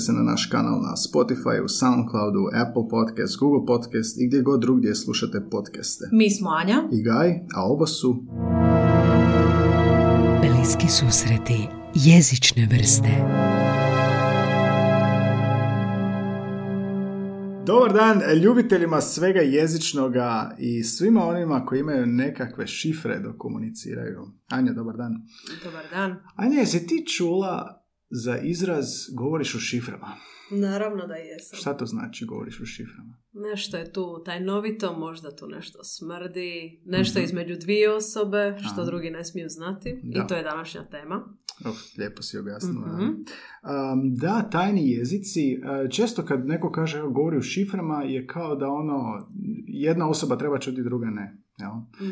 pretplatite se na naš kanal na Spotify, Soundcloudu, Apple Podcast, Google Podcast i gdje god drugdje slušate podcaste. Mi smo Anja. I Gaj, a ovo su Bliski susreti jezične vrste. Dobar dan ljubiteljima svega jezičnoga i svima onima koji imaju nekakve šifre dok komuniciraju. Anja, dobar dan. Dobar dan. Anja, jesi ti čula za izraz govoriš u šiframa? Naravno da jesam. Šta to znači govoriš u šiframa? Nešto je tu tajnovito, možda tu nešto smrdi, nešto Mhm. između dvije osobe, što Aha. drugi ne smiju znati. Da. I to je današnja tema. Oh, lijepo si objasnila. Mhm. Um, da, tajni jezici, uh, često kad neko kaže govori u šiframa je kao da ono, jedna osoba treba čuti, druga ne.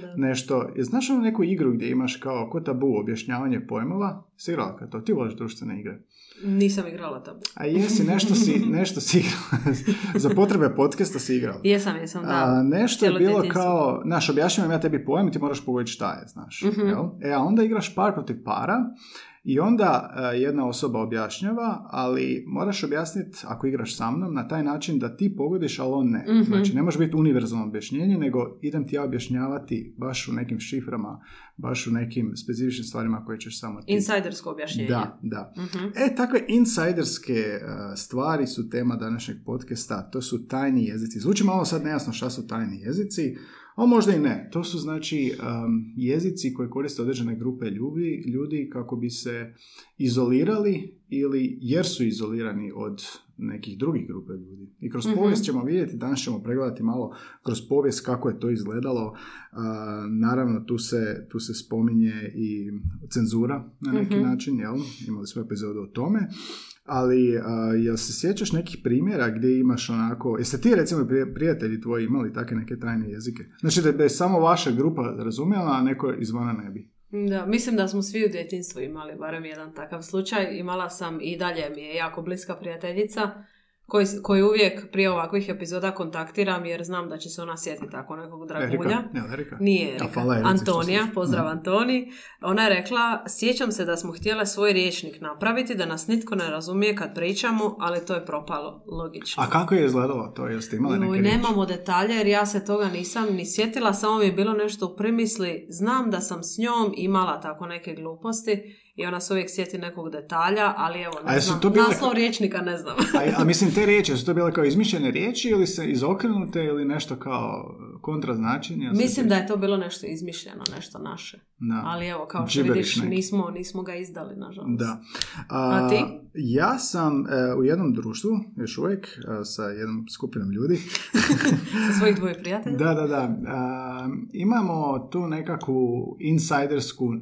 Da. Nešto, je, znaš ono neku igru gdje imaš kao ko tabu objašnjavanje pojmova? Si igrala kad to? Ti voliš društvene igre. Nisam igrala tabu. A jesi, nešto si, nešto si igrala. Za potrebe podcasta si igrala. Jesam, jesam, da. A, nešto je Cijelo bilo djetinjstvo. kao, znaš, objašnjavam ja tebi pojam i ti moraš pogoditi šta je, znaš. Mhm. Jel? E, a onda igraš par protiv para i onda e, jedna osoba objašnjava, ali moraš objasniti, ako igraš sa mnom, na taj način da ti pogodiš, ali on ne. Mhm. Znači, ne može biti univerzalno objašnjenje, nego idem ti ja objašnjavati baš u nekim šiframa, baš u nekim specifičnim stvarima koje ćeš samo ti. Insidersko objašnjenje. Da, da. Mhm. E, takve insajderske e, stvari su tema današnjeg podcasta, to su tajni jezici. Zvuči malo sad nejasno šta su tajni jezici, a možda i ne. To su znači um, jezici koje koriste određene grupe ljudi, ljudi kako bi se izolirali ili jer su izolirani od nekih drugih grupe ljudi. I kroz Mhm. povijest ćemo vidjeti, danas ćemo pregledati malo kroz povijest kako je to izgledalo. A, naravno, tu se, tu se spominje i cenzura na neki Mhm. način, jel? Imali smo epizodu o tome. Ali, a, jel se sjećaš nekih primjera gdje imaš onako, jeste ti recimo prijatelji tvoji imali takve neke tajne jezike? Znači da, da je samo vaša grupa razumjela, a neko izvana ne bi. Da, mislim da smo svi u djetinstvu imali barem jedan takav slučaj. Imala sam i dalje mi je jako bliska prijateljica koji, koju uvijek prije ovakvih epizoda kontaktiram jer znam da će se ona sjetiti tako nekog dragulja. Erika? Ne, Erika? Nije A, Erika. što Antonija, pozdrav Mhm. Antoni. Ona je rekla, sjećam se da smo htjele svoj riječnik napraviti, da nas nitko ne razumije kad pričamo, ali to je propalo, logično. A kako je izgledalo to? Jeste imali neke nemamo detalje jer ja se toga nisam ni sjetila, samo mi je bilo nešto u primisli. Znam da sam s njom imala tako neke gluposti i ona se uvijek sjeti nekog detalja, ali evo, ne znam, to bile- naslov riječnika ne znam. A, a mislim, te riječi, su to bile kao izmišljene riječi ili se izokrenute ili nešto kao kontraznačenje? Mislim da je to bilo nešto izmišljeno, nešto naše. Da. Ali evo, kao što vidiš, neki. nismo, nismo ga izdali, nažalost. Da. A ti? Ja sam e, u jednom društvu, još uvijek, e, sa jednom skupinom ljudi. Sa svojih dvoje prijatelja? Da, da, da. A, imamo tu nekakvu insajdersku,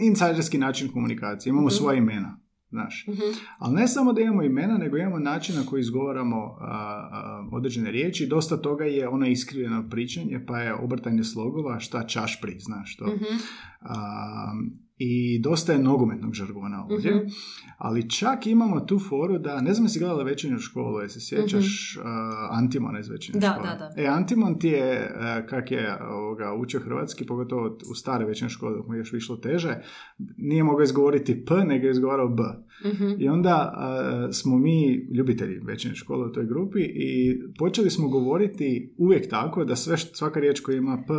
insajderski način komunikacije. Imamo Mhm. svoja imena, znaš. Mhm. Ali ne samo da imamo imena, nego imamo način na koji izgovaramo a, a, određene riječi. Dosta toga je ono iskrivljeno pričanje, pa je obrtanje slogova, šta čaš pri, znaš to. Mhm. A, i dosta je nogometnog žargona ovdje, Mhm. ali čak imamo tu foru da, ne znam jesi gledala večernju školu, jesi se sjećaš uh, Antimona iz večernje Mhm. Da, škole? da, da. E, Antimon ti je, uh, kak je ovoga, učio hrvatski, pogotovo u stare večernje škole, dok mu je još išlo teže, nije mogao izgovoriti P, nego je izgovarao B. Mhm. I onda uh, smo mi ljubitelji večernje škole u toj grupi i počeli smo govoriti uvijek tako da sve, svaka riječ koja ima P,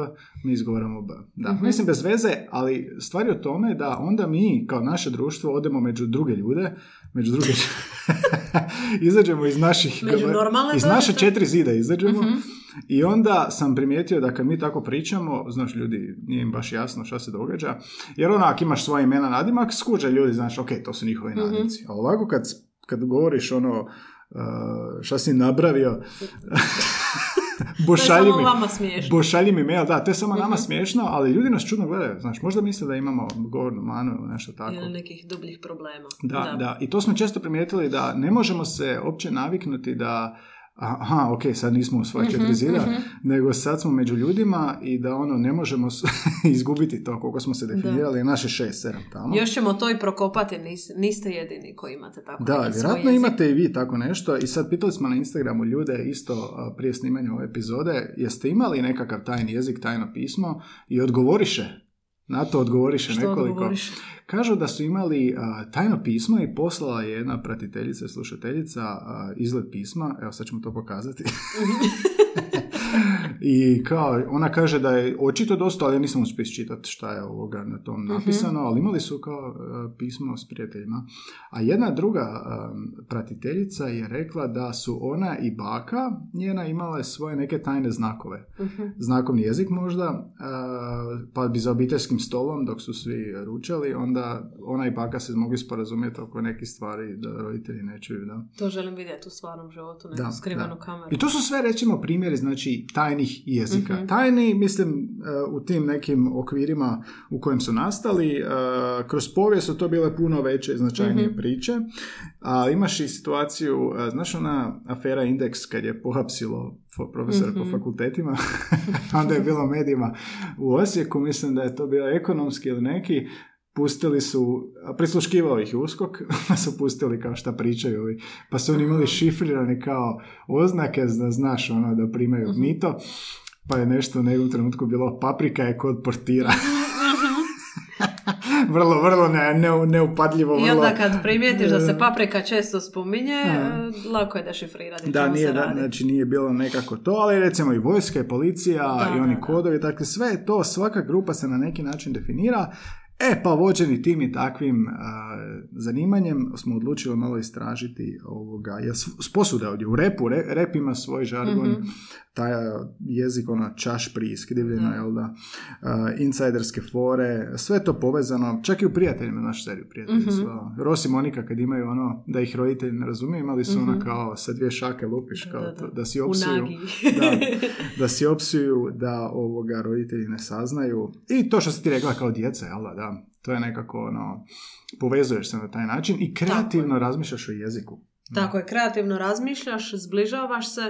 mi izgovaramo B. Da, Mhm. mislim bez veze, ali stvar je u tome da onda mi kao naše društvo odemo među druge ljude, među druge izađemo iz naših iz naše četiri zida izađemo Mhm. I onda sam primijetio da kad mi tako pričamo, znaš, ljudi, nije im baš jasno šta se događa, jer ako imaš svoje imena nadimak, skuže ljudi, znaš, ok, to su njihovi Mhm. nadimci. A ovako kad, kad govoriš ono, uh, šta si nabravio, bošalji mi, vama bošalji mi mail, da, to je samo nama Mhm. smiješno, ali ljudi nas čudno gledaju, znaš, možda misle da imamo govornu manu ili nešto tako. Ili nekih dubljih problema. Da, da, I to smo često primijetili da ne možemo se opće naviknuti da aha, ok, sad nismo u svoje Mhm, četiri zida, mhm. nego sad smo među ljudima i da ono ne možemo izgubiti to koliko smo se definirali, naše šest, sedam tamo. Još ćemo to i prokopati, nis- niste jedini koji imate tako Da, vjerojatno imate i vi tako nešto i sad pitali smo na Instagramu ljude isto prije snimanja ove epizode, jeste imali nekakav tajni jezik, tajno pismo i odgovoriše. Na to odgovoriše Što nekoliko. odgovoriš? Kažu da su imali a, tajno pismo i poslala je jedna pratiteljica slušateljica a, izgled pisma, evo sad ćemo to pokazati. I kao, ona kaže da je očito dosta, ali ja nisam uspio čitati šta je ovoga na tom napisano, ali imali su kao a, pismo s prijateljima. A jedna druga a, pratiteljica je rekla da su ona i baka njena imale svoje neke tajne znakove Mhm. znakovni jezik možda, a, pa bi za obiteljskim stolom dok su svi ručali, onda ona i baka se mogli sporazumjeti oko nekih stvari da roditelji ne čuju. Da. To želim vidjeti u stvarnom životu, neku Da, skrivenu da. kameru. I to su sve recimo primjeri znači tajnih jezika. Mhm. Tajni, mislim, e, u tim nekim okvirima u kojem su nastali, e, kroz povijest su to bile puno veće i značajnije Mhm. priče. A imaš i situaciju, e, znaš ona afera Indeks kad je pohapsilo profesora po Mhm. fakultetima, onda je bilo medijima u Osijeku, mislim da je to bio ekonomski ili neki, pustili su, a prisluškivao ih je uskok, pa su pustili kao šta pričaju ovi, pa su oni imali šifrirane kao oznake da znaš ono da primaju Mhm. mito, pa je nešto u nekom trenutku bilo paprika je kod portira. vrlo, vrlo ne, ne, neupadljivo. I onda kad primijetiš da se e, paprika često spominje, Da. e, lako je dešifrirati Da, nije, se da, radi. znači nije bilo nekako to, ali recimo i vojska i policija Da, i oni da. kodovi, dakle sve je to, svaka grupa se na neki način definira. E, pa vođeni tim i takvim a, zanimanjem smo odlučili malo istražiti ovoga, jer s, ovdje, u repu, re, rep ima svoj žargon, Mhm. Taj a, jezik, ono, čaš priskrivljeno, Da. jel da, a, insajderske fore, sve to povezano, čak i u prijateljima, naš seriju prijatelji Mhm. su, a, Ros i Monika kad imaju ono, da ih roditelji ne razumiju, imali su ono Mhm. kao sa dvije šake lupiš, kao Da, da, to- da. si opsuju da, da si opsuju da ovoga roditelji ne saznaju. I to što si ti rekla kao djeca, jel da, da. To je nekako ono, povezuješ se na taj način i kreativno razmišljaš o jeziku. Tako je, kreativno razmišljaš, zbližavaš se,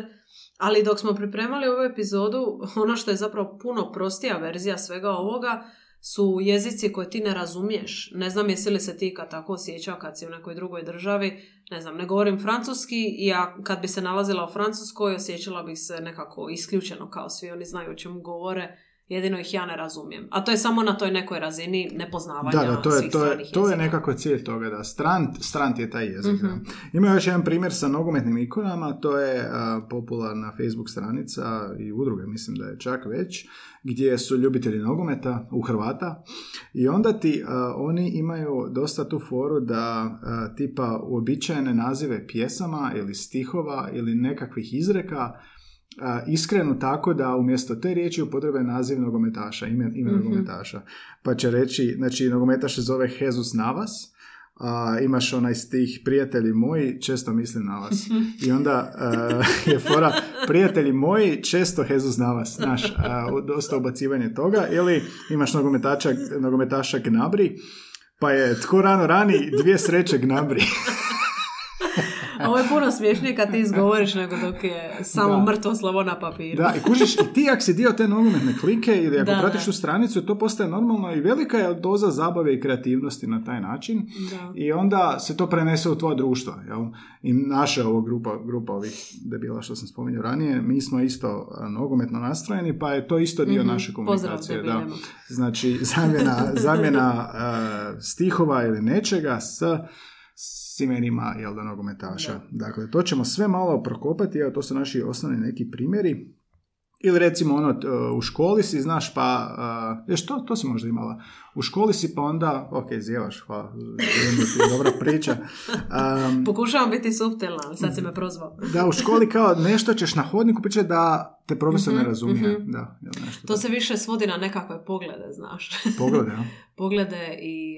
ali dok smo pripremali ovu epizodu, ono što je zapravo puno prostija verzija svega ovoga su jezici koje ti ne razumiješ. Ne znam jesi li se ti kad tako osjećao kad si u nekoj drugoj državi, ne znam, ne govorim francuski i ja kad bi se nalazila u Francuskoj osjećala bih se nekako isključeno kao svi oni znaju o čemu govore, jedino ih ja ne razumijem. A to je samo na toj nekoj razini nepoznavanja Da, da, to je, svih to je, stranih to je nekako cilj toga, da strant, strant je taj jezik. da. Mhm. Ima još jedan primjer sa nogometnim ikonama, to je a, popularna Facebook stranica i udruge, mislim da je čak već, gdje su ljubitelji nogometa u Hrvata i onda ti a, oni imaju dosta tu foru da a, tipa uobičajene nazive pjesama ili stihova ili nekakvih izreka a, iskrenu tako da umjesto te riječi upotrebe naziv nogometaša, ime, ime Mhm. nogometaša. Pa će reći, znači nogometaš se zove Jesus Navas, a imaš onaj stih prijatelji moji, često mislim na vas. I onda a, je fora, prijatelji moji, često Jesus na vas, znaš, a, dosta ubacivanje toga. Ili imaš nogometača, nogometaša Gnabri, pa je tko rano rani, dvije sreće Gnabri. Ovo je puno smiješnije kad ti izgovoriš nego dok je samo Da. mrtvo slovo na papiru. Da, i kužiš, i ti ako si dio te nogometne klike ili ako Da, pratiš da. tu stranicu, to postaje normalno i velika je doza zabave i kreativnosti na taj način. Da. I onda se to prenese u tvoje društvo. Jel? I naša ovo grupa, grupa ovih debila što sam spominjao ranije, mi smo isto a, nogometno nastrojeni, pa je to isto dio Mhm. naše Pozdrav komunikacije. Da. debilima. Znači, zamjena, zamjena a, stihova ili nečega s s imenima jel da, nogometaša. Dakle, to ćemo sve malo prokopati, evo to su naši osnovni neki primjeri. Ili recimo ono, t- u školi si, znaš, pa, uh, još to, to si možda imala, u školi si pa onda, ok, zjevaš, hvala, da dobra priča. Um, Pokušavam biti suptilna, ali sad si me prozvao. da, u školi kao nešto ćeš na hodniku pričati da te profesor ne Mhm, razumije. mhm. Da, nešto To se više svodi na nekakve poglede, znaš. Pogled, ja. poglede i,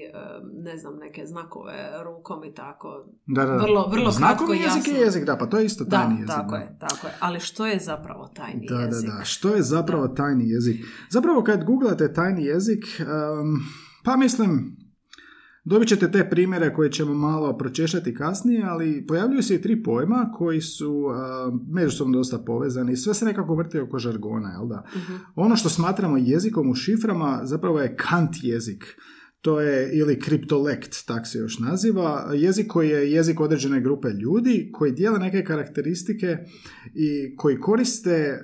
ne znam, neke znakove rukom i tako. Da, da, da. Vrlo- vrlo Znakovni kratko jezik je jasno. jezik, da, pa to je isto Da, tajni jezik. tako da. je, tako je. Ali što je zapravo tajni Da, jezik? da, da. Što je zapravo tajni jezik? Zapravo kad googlate tajni jezik, um, pa mislim, dobit ćete te primjere koje ćemo malo pročešati kasnije, ali pojavljuju se i tri pojma koji su um, međusobno dosta povezani i sve se nekako vrti oko žargona, jel da? Mhm. Ono što smatramo jezikom u šiframa zapravo je kant jezik. To je ili kriptolekt, tak se još naziva, jezik koji je jezik određene grupe ljudi koji dijele neke karakteristike i koji koriste,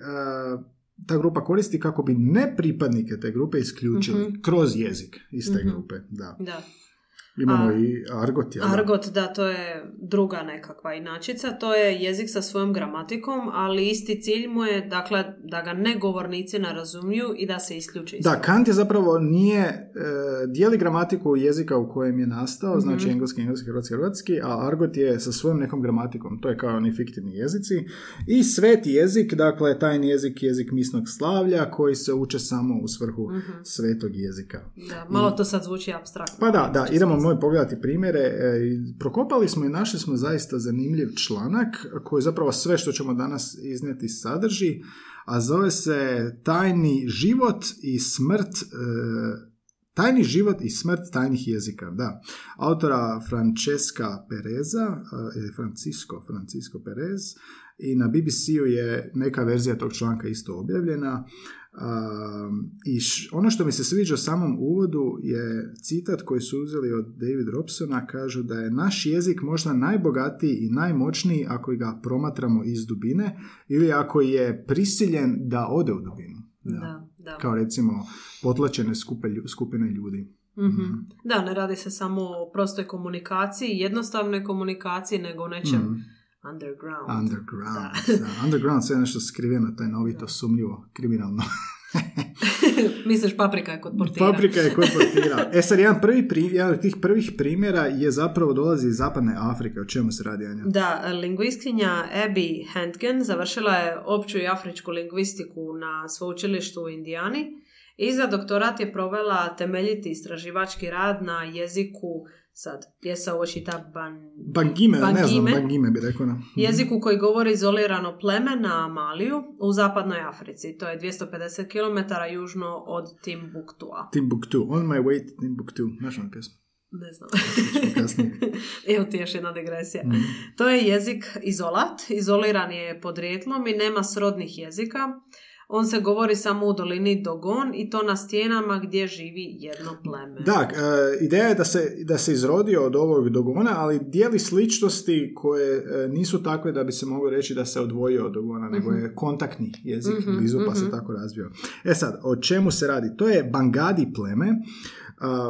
uh, ta grupa koristi kako bi nepripadnike te grupe isključili Mhm. kroz jezik iz te Mhm. grupe. Da. Da. Imamo A- i argot, jel? Argot, da, to je druga nekakva inačica. To je jezik sa svojom gramatikom, ali isti cilj mu je, dakle, da ga negovornici ne razumiju i da se isključi Da. Kant je zapravo nije, e, dijeli gramatiku jezika u kojem je nastao, znači Mhm. engleski, engleski, hrvatski, hrvatski, a Argot je sa svojom nekom gramatikom, to je kao oni fiktivni jezici. I sveti jezik, dakle, tajni jezik, jezik misnog slavlja, koji se uče samo u svrhu Mhm. svetog jezika. Da, malo to sad zvuči abstraktno. Pa da, da, Znači, idemo. Moj pogledati primjere. E, prokopali smo i našli smo zaista zanimljiv članak koji zapravo sve što ćemo danas iznijeti sadrži, a zove se Tajni život i smrt e, Tajni život i smrt tajnih jezika, da. Autora Francesca Pereza, e, Francisco, Francisco Perez, i na BBC-u je neka verzija tog članka isto objavljena. Um, I š- ono što mi se sviđa u samom uvodu je citat koji su uzeli od David Robsona, kažu da je naš jezik možda najbogatiji i najmoćniji ako ga promatramo iz dubine ili ako je prisiljen da ode u dubinu. Da, da. Kao recimo potlačene skupe, skupine ljudi. Mhm. Da, ne radi se samo o prostoj komunikaciji, jednostavnoj komunikaciji, nego o nečem Mhm. Underground. Underground. Da. Underground, sve nešto skriveno, tajnovito, sumnjivo, kriminalno. Misliš paprika je kod portira. Paprika je kod portira. E sad, jedan, prvi jedan od tih prvih primjera je zapravo dolazi iz zapadne Afrike. O čemu se radi, Anja? Da, lingvistkinja Abby Handgen završila je opću i afričku lingvistiku na sveučilištu u Indijani i za doktorat je provela temeljiti istraživački rad na jeziku, sad, je se ovo čita ban... Bangime, ne znam, Bangime. bangime bi rekao. na- Jeziku koji govori izolirano pleme na Maliju u zapadnoj Africi. To je 250 km južno od Timbuktua. Timbuktu, On My Way to Timbuktu. Znaš ono pjesmu? Ne znam. Evo ti još jedna digresija. Mhm. To je jezik izolat, izoliran je podrijetlom i nema srodnih jezika. On se govori samo u dolini Dogon i to na stijenama gdje živi jedno pleme. Da, e, ideja je da se, da se izrodio od ovog dogona, ali dijeli sličnosti koje e, nisu takve da bi se moglo reći da se odvojio od dogona, nego je kontaktni jezik Mhm, blizu pa se mhm. tako razvio. E sad, o čemu se radi? To je Bangadi pleme,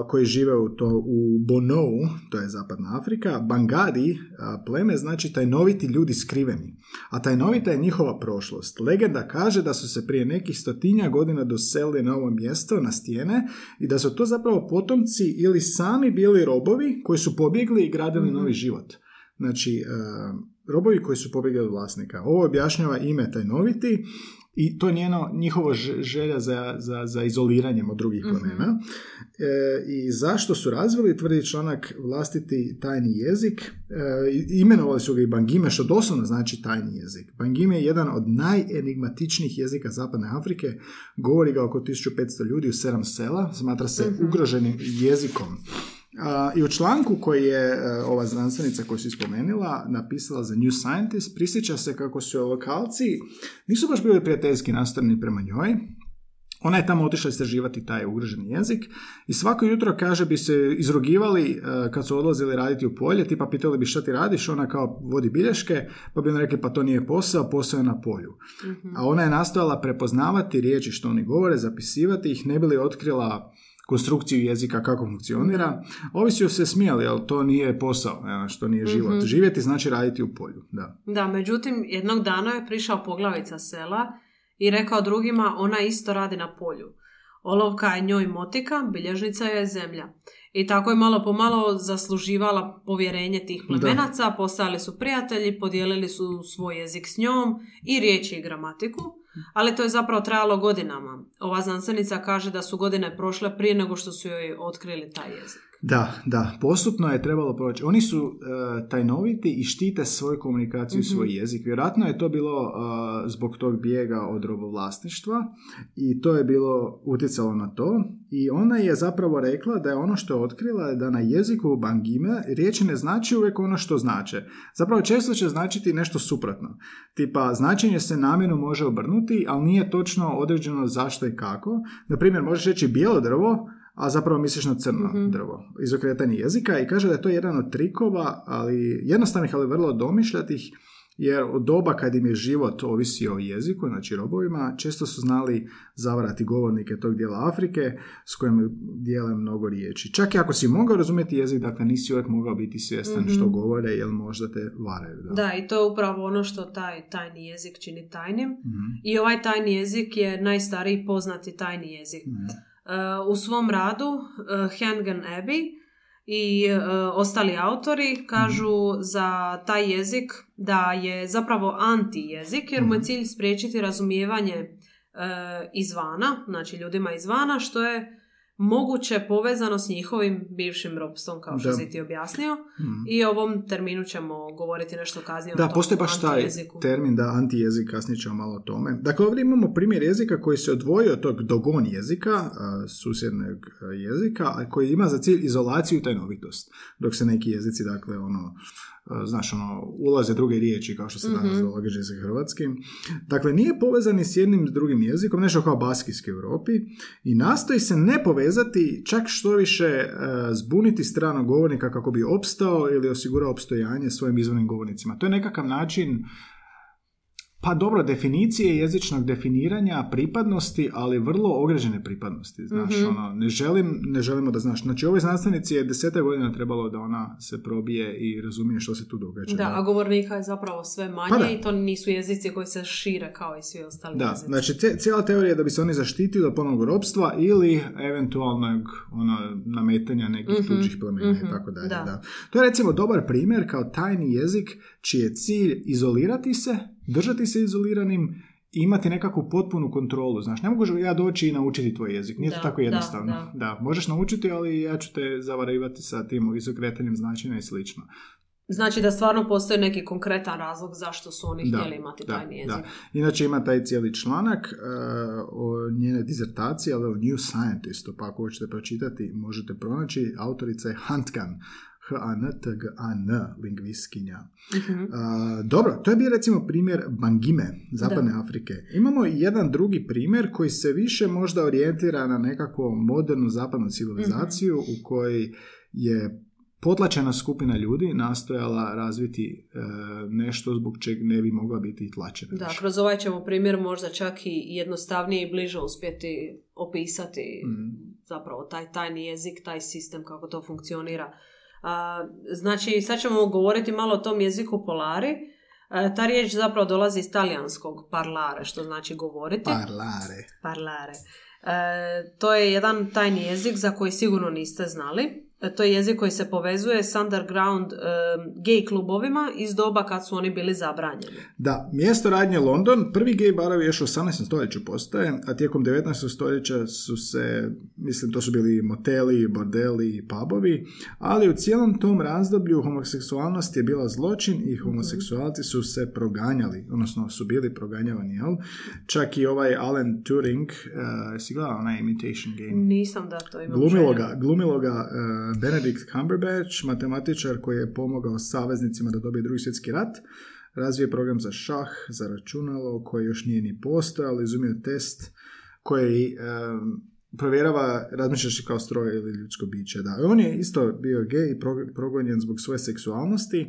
koji žive u, to, u Bonou, to je zapadna Afrika. Bangadi a, pleme znači tajnoviti ljudi skriveni. A tajnovita je njihova prošlost. Legenda kaže da su se prije nekih stotinja godina doselili na ovo mjesto, na stijene, i da su to zapravo potomci ili sami bili robovi koji su pobjegli i gradili Mhm. novi život. Znači, robovi koji su pobjegli od vlasnika. Ovo objašnjava ime tajnoviti i to je njeno, njihovo želja za, za, za izoliranjem od drugih Mhm. plemena. E, I zašto su razvili, tvrdi članak, vlastiti tajni jezik. E, imenovali su ga i Bangime, što doslovno znači tajni jezik. Bangime je jedan od najenigmatičnijih jezika Zapadne Afrike. Govori ga oko 1500 ljudi u sedam sela. Smatra se Mhm. ugroženim jezikom. A, I u članku koji je e, ova znanstvenica koju si spomenula napisala za New Scientist, prisjeća se kako su lokalci nisu baš bili prijateljski nastrojeni prema njoj, ona je tamo otišla istraživati taj ugroženi jezik i svako jutro, kaže, bi se izrugivali e, kad su odlazili raditi u polje, tipa pitali bi šta ti radiš, ona kao vodi bilješke, pa bi ona rekli pa to nije posao, posao je na polju. A ona je nastojala prepoznavati riječi što oni govore, zapisivati ih, ne bi li otkrila konstrukciju jezika kako funkcionira. Ovi su se smijali, ali to nije posao, što nije život. Živjeti znači raditi u polju, da. Da, međutim, jednog dana je prišao poglavica sela i rekao drugima ona isto radi na polju. Olovka je njoj motika, bilježnica je zemlja. I tako je malo po malo zasluživala povjerenje tih plemenaca, postali su prijatelji, podijelili su svoj jezik s njom i riječi i gramatiku, ali to je zapravo trajalo godinama. Ova znanstvenica kaže da su godine prošle prije nego što su joj otkrili taj jezik. Da, da, postupno je trebalo proći. Oni su uh, tajnoviti i štite svoju komunikaciju i svoj jezik. Vjerojatno je to bilo uh, zbog tog bijega od robovlasništva i to je bilo utjecalo na to. I ona je zapravo rekla da je ono što je otkrila je da na jeziku bangime riječi ne znači uvijek ono što znače. Zapravo često će značiti nešto suprotno. Tipa, značenje se namjerno može obrnuti, ali nije točno određeno zašto i kako. Na primjer, možeš reći bijelo drvo, a zapravo misliš na crno Mhm. drvo. Izokretanje jezika i kaže da je to jedan od trikova, ali jednostavnih, ali vrlo domišljatih, jer od doba kad im je život ovisio o jeziku, znači robovima, često su znali zavarati govornike tog dijela Afrike s kojim dijele mnogo riječi. Čak i ako si mogao razumjeti jezik, dakle nisi uvijek mogao biti svjestan što govore, jer možda te varaju. Da. Da, i to je upravo ono što taj tajni jezik čini tajnim. Mhm. I ovaj tajni jezik je najstariji poznati tajni jezik. Mhm. U svom radu uh, Hengen Abbey i uh, ostali autori kažu za taj jezik da je zapravo anti-jezik jer mu je Mhm. cilj spriječiti razumijevanje uh, izvana, znači ljudima izvana, što je moguće povezano s njihovim bivšim ropstvom, kao što Da. si ti objasnio. Mhm. I o ovom terminu ćemo govoriti nešto kasnije. Da, postoji baš taj termin da antijezik, kasnije ćemo malo o tome. Dakle, ovdje imamo primjer jezika koji se odvojio od tog dogon jezika, susjednog a, jezika, a koji ima za cilj izolaciju i tajnovitost. Dok se neki jezici, dakle, ono, znaš, ono, ulaze druge riječi, kao što se danas događa sa hrvatskim. Dakle, nije povezan ni s jednim s drugim jezikom, nešto kao baskijski u Europi, i nastoji se ne povezati, čak što više zbuniti stranog govornika kako bi opstao ili osigurao opstojanje svojim izvornim govornicima. To je nekakav način pa dobro, definicije jezičnog definiranja pripadnosti, ali vrlo ograničene pripadnosti. Znaš, Mhm. ono, ne, želim, ne želimo da znaš. Znači, ovoj znanstvenici je deseta godina trebalo da ona se probije i razumije što se tu događa. Da, a govornika je zapravo sve manje Pa i to nisu jezici koji se šire kao i svi ostali Da, jezici. znači ce- cijela teorija je da bi se oni zaštitili od ponovnog ropstva ili eventualnog ono, nametanja nekih Mhm, tuđih plemena mhm, i tako dalje. da. Da. To je recimo dobar primjer kao tajni jezik čiji je cilj izolirati se, držati se izoliranim i imati nekakvu potpunu kontrolu. Znaš, ne mogu ja doći i naučiti tvoj jezik. Nije to Da, tako da, jednostavno. da. možeš naučiti, ali ja ću te zavarivati sa tim izokretanjem značenja i slično. Znači da stvarno postoji neki konkretan razlog zašto su oni htjeli imati tajni jezik. Da. Inače ima taj cijeli članak uh, o njene dizertacije, ali o New Scientistu, pa ako hoćete pročitati, možete pronaći. Autorica je Hantgan, H-A-N-T-G-A-N, lingvistkinja. Mhm. Uh, dobro, to je bio recimo primjer Bangime, Zapadne Afrike. Imamo i jedan drugi primjer koji se više možda orijentira na nekakvu modernu zapadnu civilizaciju u kojoj je potlačena skupina ljudi nastojala razviti e, nešto zbog čeg ne bi mogla biti tlačena. Da, više. kroz ovaj ćemo primjer možda čak i jednostavnije i bliže uspjeti opisati Mm. zapravo taj tajni jezik, taj sistem kako to funkcionira. A, znači, sad ćemo govoriti malo o tom jeziku polari. E, ta riječ zapravo dolazi iz talijanskog parlare, što znači govoriti. Parlare. Parlare. E, to je jedan tajni jezik za koji sigurno niste znali. E, to je jezik koji se povezuje s underground e, gay klubovima iz doba kad su oni bili zabranjeni. Da, mjesto radnje London, prvi gej barovi još u 18. stoljeću postoje, a tijekom 19. stoljeća su se, mislim, to su bili moteli, bordeli i pubovi, ali u cijelom tom razdoblju homoseksualnost je bila zločin i homoseksualci su se proganjali, odnosno su bili proganjavani, jel? Čak i ovaj Alan Turing, uh, si gledao onaj Imitation Game? Nisam da to imam Glumilo ga, glumilo ga uh, Benedict Cumberbatch, matematičar koji je pomogao saveznicima da dobije drugi svjetski rat, razvije program za šah, za računalo, koji još nije ni postojao, izumio test koji um, provjerava razmišljaš kao stroj ili ljudsko biće. Da. On je isto bio gej i progonjen zbog svoje seksualnosti.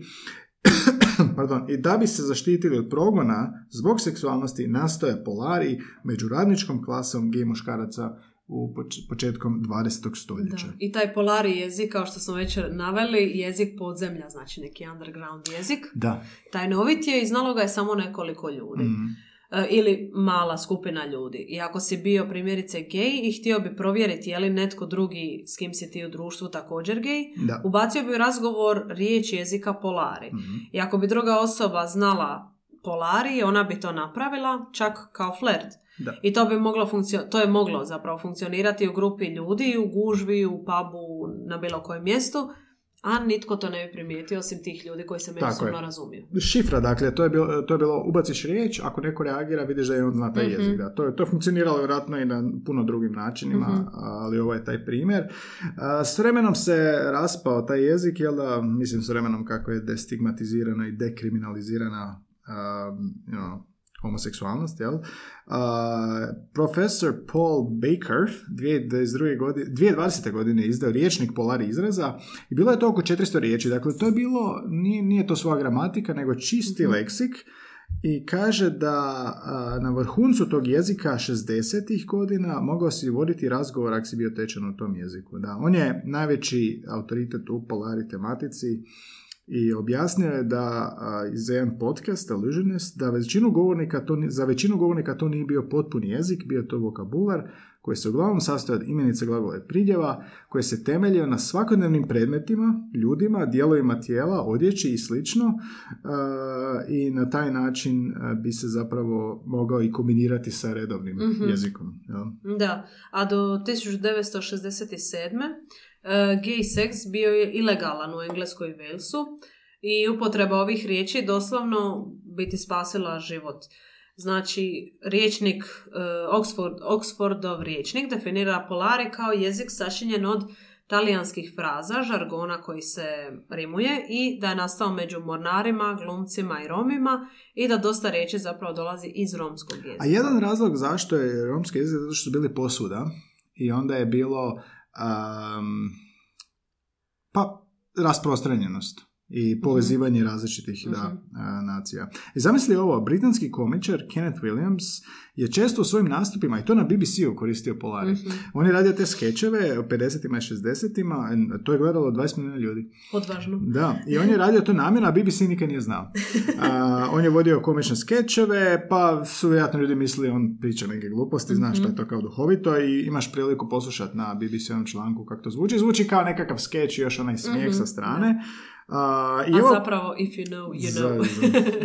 Pardon, I da bi se zaštitili od progona zbog seksualnosti nastoje Polari među radničkom klasom gej muškaraca u početkom 20. stoljeća. Da. I taj polari jezik, kao što smo već naveli, jezik podzemlja, znači neki underground jezik. Da. Taj novit je i znalo ga je samo nekoliko ljudi. Mhm. E, ili mala skupina ljudi. I ako si bio primjerice gej i htio bi provjeriti je li netko drugi s kim si ti u društvu također gej, da. ubacio bi u razgovor riječ jezika polari. mm I ako bi druga osoba znala polari, ona bi to napravila čak kao flert. Da. I to bi moglo funkcio- to je moglo zapravo funkcionirati u grupi ljudi, u gužvi, u pubu, na bilo kojem mjestu, a nitko to ne bi primijetio osim tih ljudi koji se međusobno razumiju. Šifra, dakle, to je, bilo, to je bilo, ubaciš riječ, ako neko reagira, vidiš da je on zna taj mm jezik. Da. To, je, to je funkcioniralo vjerojatno i na puno drugim načinima, mm ali ovo je taj primjer. S vremenom se raspao taj jezik, jel da, mislim s vremenom kako je destigmatizirana i dekriminalizirana um, you know, homoseksualnost, jel? Uh, profesor Paul Baker 2022. godine, 2020. godine izdao riječnik polari izraza i bilo je to oko 400 riječi. Dakle, to je bilo, nije, nije to svoja gramatika, nego čisti mm leksik i kaže da na vrhuncu tog jezika 60. godina mogao si voditi razgovor ako si bio tečan u tom jeziku. Da, on je najveći autoritet u polari tematici i objasnio je da iz jedan podcast Illusionist da većinu govornika to, za većinu govornika to nije bio potpuni jezik, bio to vokabular koji se uglavnom sastoji od imenice glagola i pridjeva, koji se temeljio na svakodnevnim predmetima, ljudima, dijelovima tijela, odjeći i slično i na taj način bi se zapravo mogao i kombinirati sa redovnim mm jezikom. Ja. Da, a do 1967 uh, gay seks bio je ilegalan u Engleskoj i Walesu i upotreba ovih riječi doslovno biti spasila život. Znači, riječnik, uh, Oxford, Oxfordov riječnik definira polari kao jezik sačinjen od talijanskih fraza, žargona koji se rimuje i da je nastao među mornarima, glumcima i romima i da dosta riječi zapravo dolazi iz romskog jezika. A jedan razlog zašto je romski jezik, zato što su bili posuda i onda je bilo um, pa rasprostranjenost i povezivanje različitih da, mhm. nacija. I zamisli ovo, britanski komičar Kenneth Williams je često u svojim nastupima, i to na BBC-u koristio Polari. mm On je radio te skečeve u 50-ima i 60-ima, to je gledalo 20 milijuna ljudi. Odvažno. Da, i on je radio to namjerno, a BBC nikad nije znao. A, on je vodio komične skečeve, pa su vjerojatno ljudi mislili on priča neke gluposti, znaš, što je to kao duhovito i imaš priliku poslušati na BBC-ovom članku kako to zvuči. Zvuči kao nekakav skeč i još onaj smijeh mm sa strane. A, i A zapravo, if you know, you know.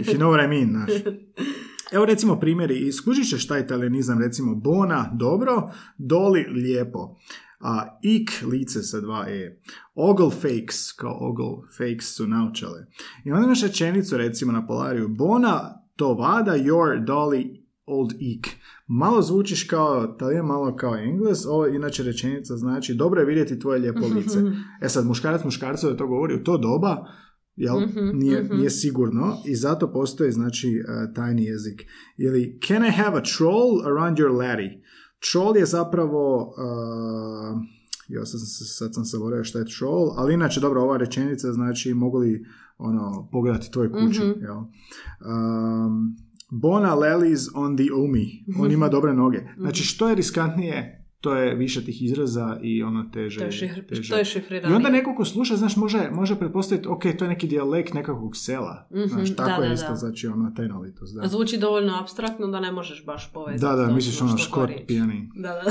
if you know what I mean, znaš. Evo recimo primjeri, iskužit ćeš taj italijanizam, recimo Bona, dobro, Doli, lijepo. A ik, lice sa dva e. Ogle fakes, kao ogle fakes su naučale. I onda imaš rečenicu recimo na polariju, Bona, to vada, your, Dolly, old ik. Malo zvučiš kao talijan, malo kao engles, ovo inače rečenica znači dobro je vidjeti tvoje lijepo lice. E sad, muškarac muškarcu da to govori u to doba, jel? Mhm, nije, mhm. nije sigurno i zato postoji znači uh, tajni jezik. Ili can I have a troll around your laddie? Troll je zapravo uh, ja sam, sad sam zaboravio šta je troll, ali inače dobro ova rečenica znači mogu li ono, pogledati tvoju kuću, mm jel? Um, Bona Lely's on the Omi. On ima dobre noge. Znači, što je riskantnije, to je više tih izraza i ono teže. To je, šifr, teže. To je I onda neko ko sluša, znaš, može, može pretpostaviti, ok, to je neki dijalekt nekakvog sela. Mm-hmm, znaš, tako da, je isto, da. znači, ono, tajnovitost. Da. Zvuči dovoljno abstraktno da ne možeš baš povezati. Da, da, misliš ono škot pijani. Da, da.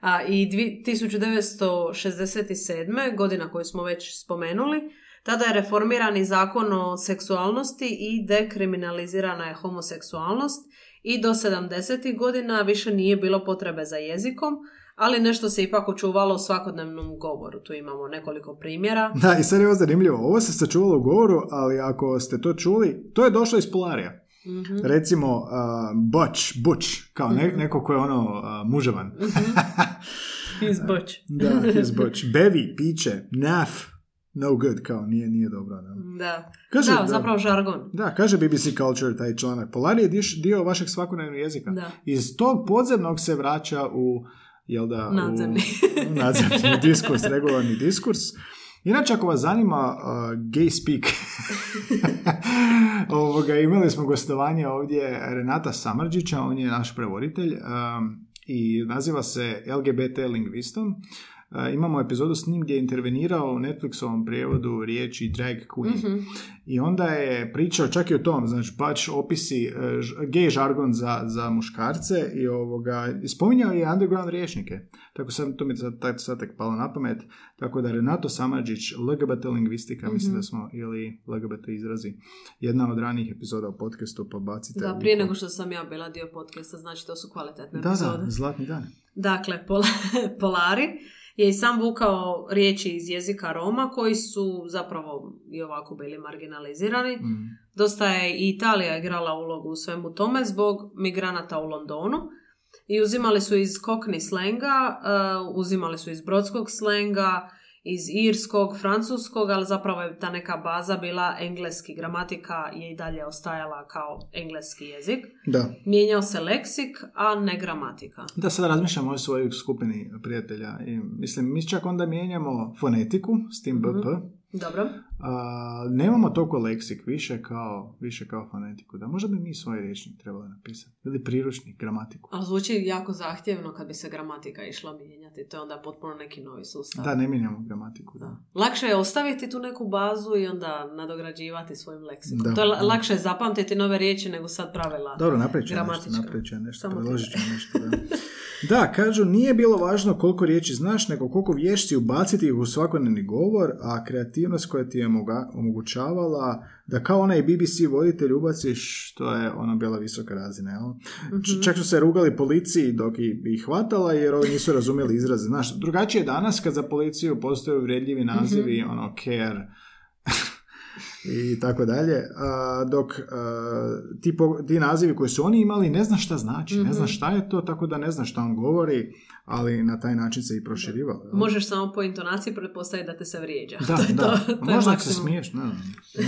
A, I 1967. godina koju smo već spomenuli, tada je reformirani zakon o seksualnosti i dekriminalizirana je homoseksualnost i do 70. godina više nije bilo potrebe za jezikom, ali nešto se ipak očuvalo u svakodnevnom govoru. Tu imamo nekoliko primjera. Da, i sad je ovo zanimljivo. Ovo se sačuvalo u govoru, ali ako ste to čuli, to je došlo iz Polarija. mm Recimo, uh, butch, butch, kao ne, mm neko ko je ono uh, muževan. mm Izboć. Da, izboć. Bevi, piće, naf, no good, kao nije, nije dobro. Da. Da. Kaže, da, da. zapravo žargon. Da, kaže BBC Culture taj članak. Polar je dio vašeg svakodnevnog jezika. Da. Iz tog podzemnog se vraća u, jel da, Nadzemni. u, u nadzemni diskurs, regularni diskurs. Inače, ako vas zanima uh, gay speak, ovoga, imali smo gostovanje ovdje Renata Samrđića, on je naš prevoditelj um, i naziva se LGBT lingvistom. Imamo epizodu s njim gdje je intervenirao u Netflixovom prijevodu riječi drag queen. I onda je pričao čak i o tom, znači baš opisi e, gay žargon za, za muškarce i ovoga, spominjao je underground riječnike. Tako sam, to mi je sad, sad tek palo na pamet. Tako da Renato Samadžić, LGBT lingvistika, mislim da smo, ili LGBT izrazi, jedna od ranijih epizoda u podcastu, pa bacite. Da, u- prije nego što sam ja bila dio podcasta, znači to su kvalitetne Da, epizode. da, zlatni dan. Dakle, Pol- Polari je i sam vukao riječi iz jezika Roma koji su zapravo i ovako bili marginalizirani. Mm. Dosta je i Italija igrala ulogu u svemu tome zbog migranata u Londonu. I uzimali su iz kokni slenga, uh, uzimali su iz brodskog slenga, iz irskog, francuskog, ali zapravo je ta neka baza bila engleski. Gramatika je i dalje ostajala kao engleski jezik. Da. Mijenjao se leksik, a ne gramatika. Da, sad razmišljamo o svojoj skupini prijatelja. I, mislim, mi čak onda mijenjamo fonetiku s tim BP. Dobro. A, nemamo toliko leksik više kao, više kao fonetiku. Da možda bi mi svoj rječnik trebali napisati. Ili priručnik, gramatiku. Ali zvuči jako zahtjevno kad bi se gramatika išla mijenjati. To je onda potpuno neki novi sustav. Da, ne mijenjamo gramatiku. Da. Lakše je ostaviti tu neku bazu i onda nadograđivati svojim leksikom. Da. To je la- lakše je zapamtiti nove riječi nego sad pravila. Dobro, napravit ću nešto, napravit ću nešto, predložit ću da. Da, kažu, nije bilo važno koliko riječi znaš, nego koliko vješci ubaciti ih u svakodnevni govor, a kreativnost koja ti je moga- omogućavala da kao onaj BBC voditelj ubaciš, to je ona bila visoka razina, jel? Č- Čak su se rugali policiji dok ih hvatala, jer ovi nisu razumjeli izraze. Znaš, drugačije je danas kad za policiju postoje uvredljivi nazivi, ono, care, i tako dalje, a, dok a, ti, po- ti nazivi koji su oni imali ne zna šta znači, ne zna šta je to, tako da ne zna šta on govori, ali na taj način se i proširivalo. jel? Možeš samo po intonaciji pretpostaviti da te se vrijeđa. Da, to je da, to, to možda se smiješ, ne ne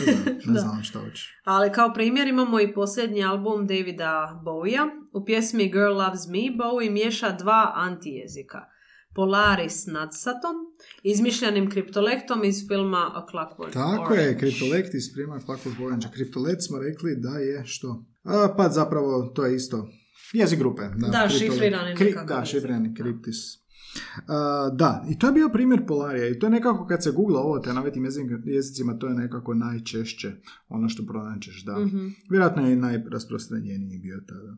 znam, ne Da. znam šta hoćeš. Ali kao primjer imamo i posljednji album Davida Bowija. U pjesmi Girl Loves Me Bowie miješa dva antijezika. Polaris s nadsatom, izmišljenim kriptolektom iz filma A Clockwork Tako Orange. je, kriptolekt iz prima Clockwork Orange. Kriptolet smo rekli da je što? A, pa zapravo to je isto jezik grupe. Da, Da, šifrirani Kri- Da, šifrirani kriptis. A, da, i to je bio primjer Polarija i to je nekako kad se googla ovo te na vetim jezik- jezicima, to je nekako najčešće ono što pronađeš, da. Mhm. Vjerojatno je i najrasprostranjeniji bio tada.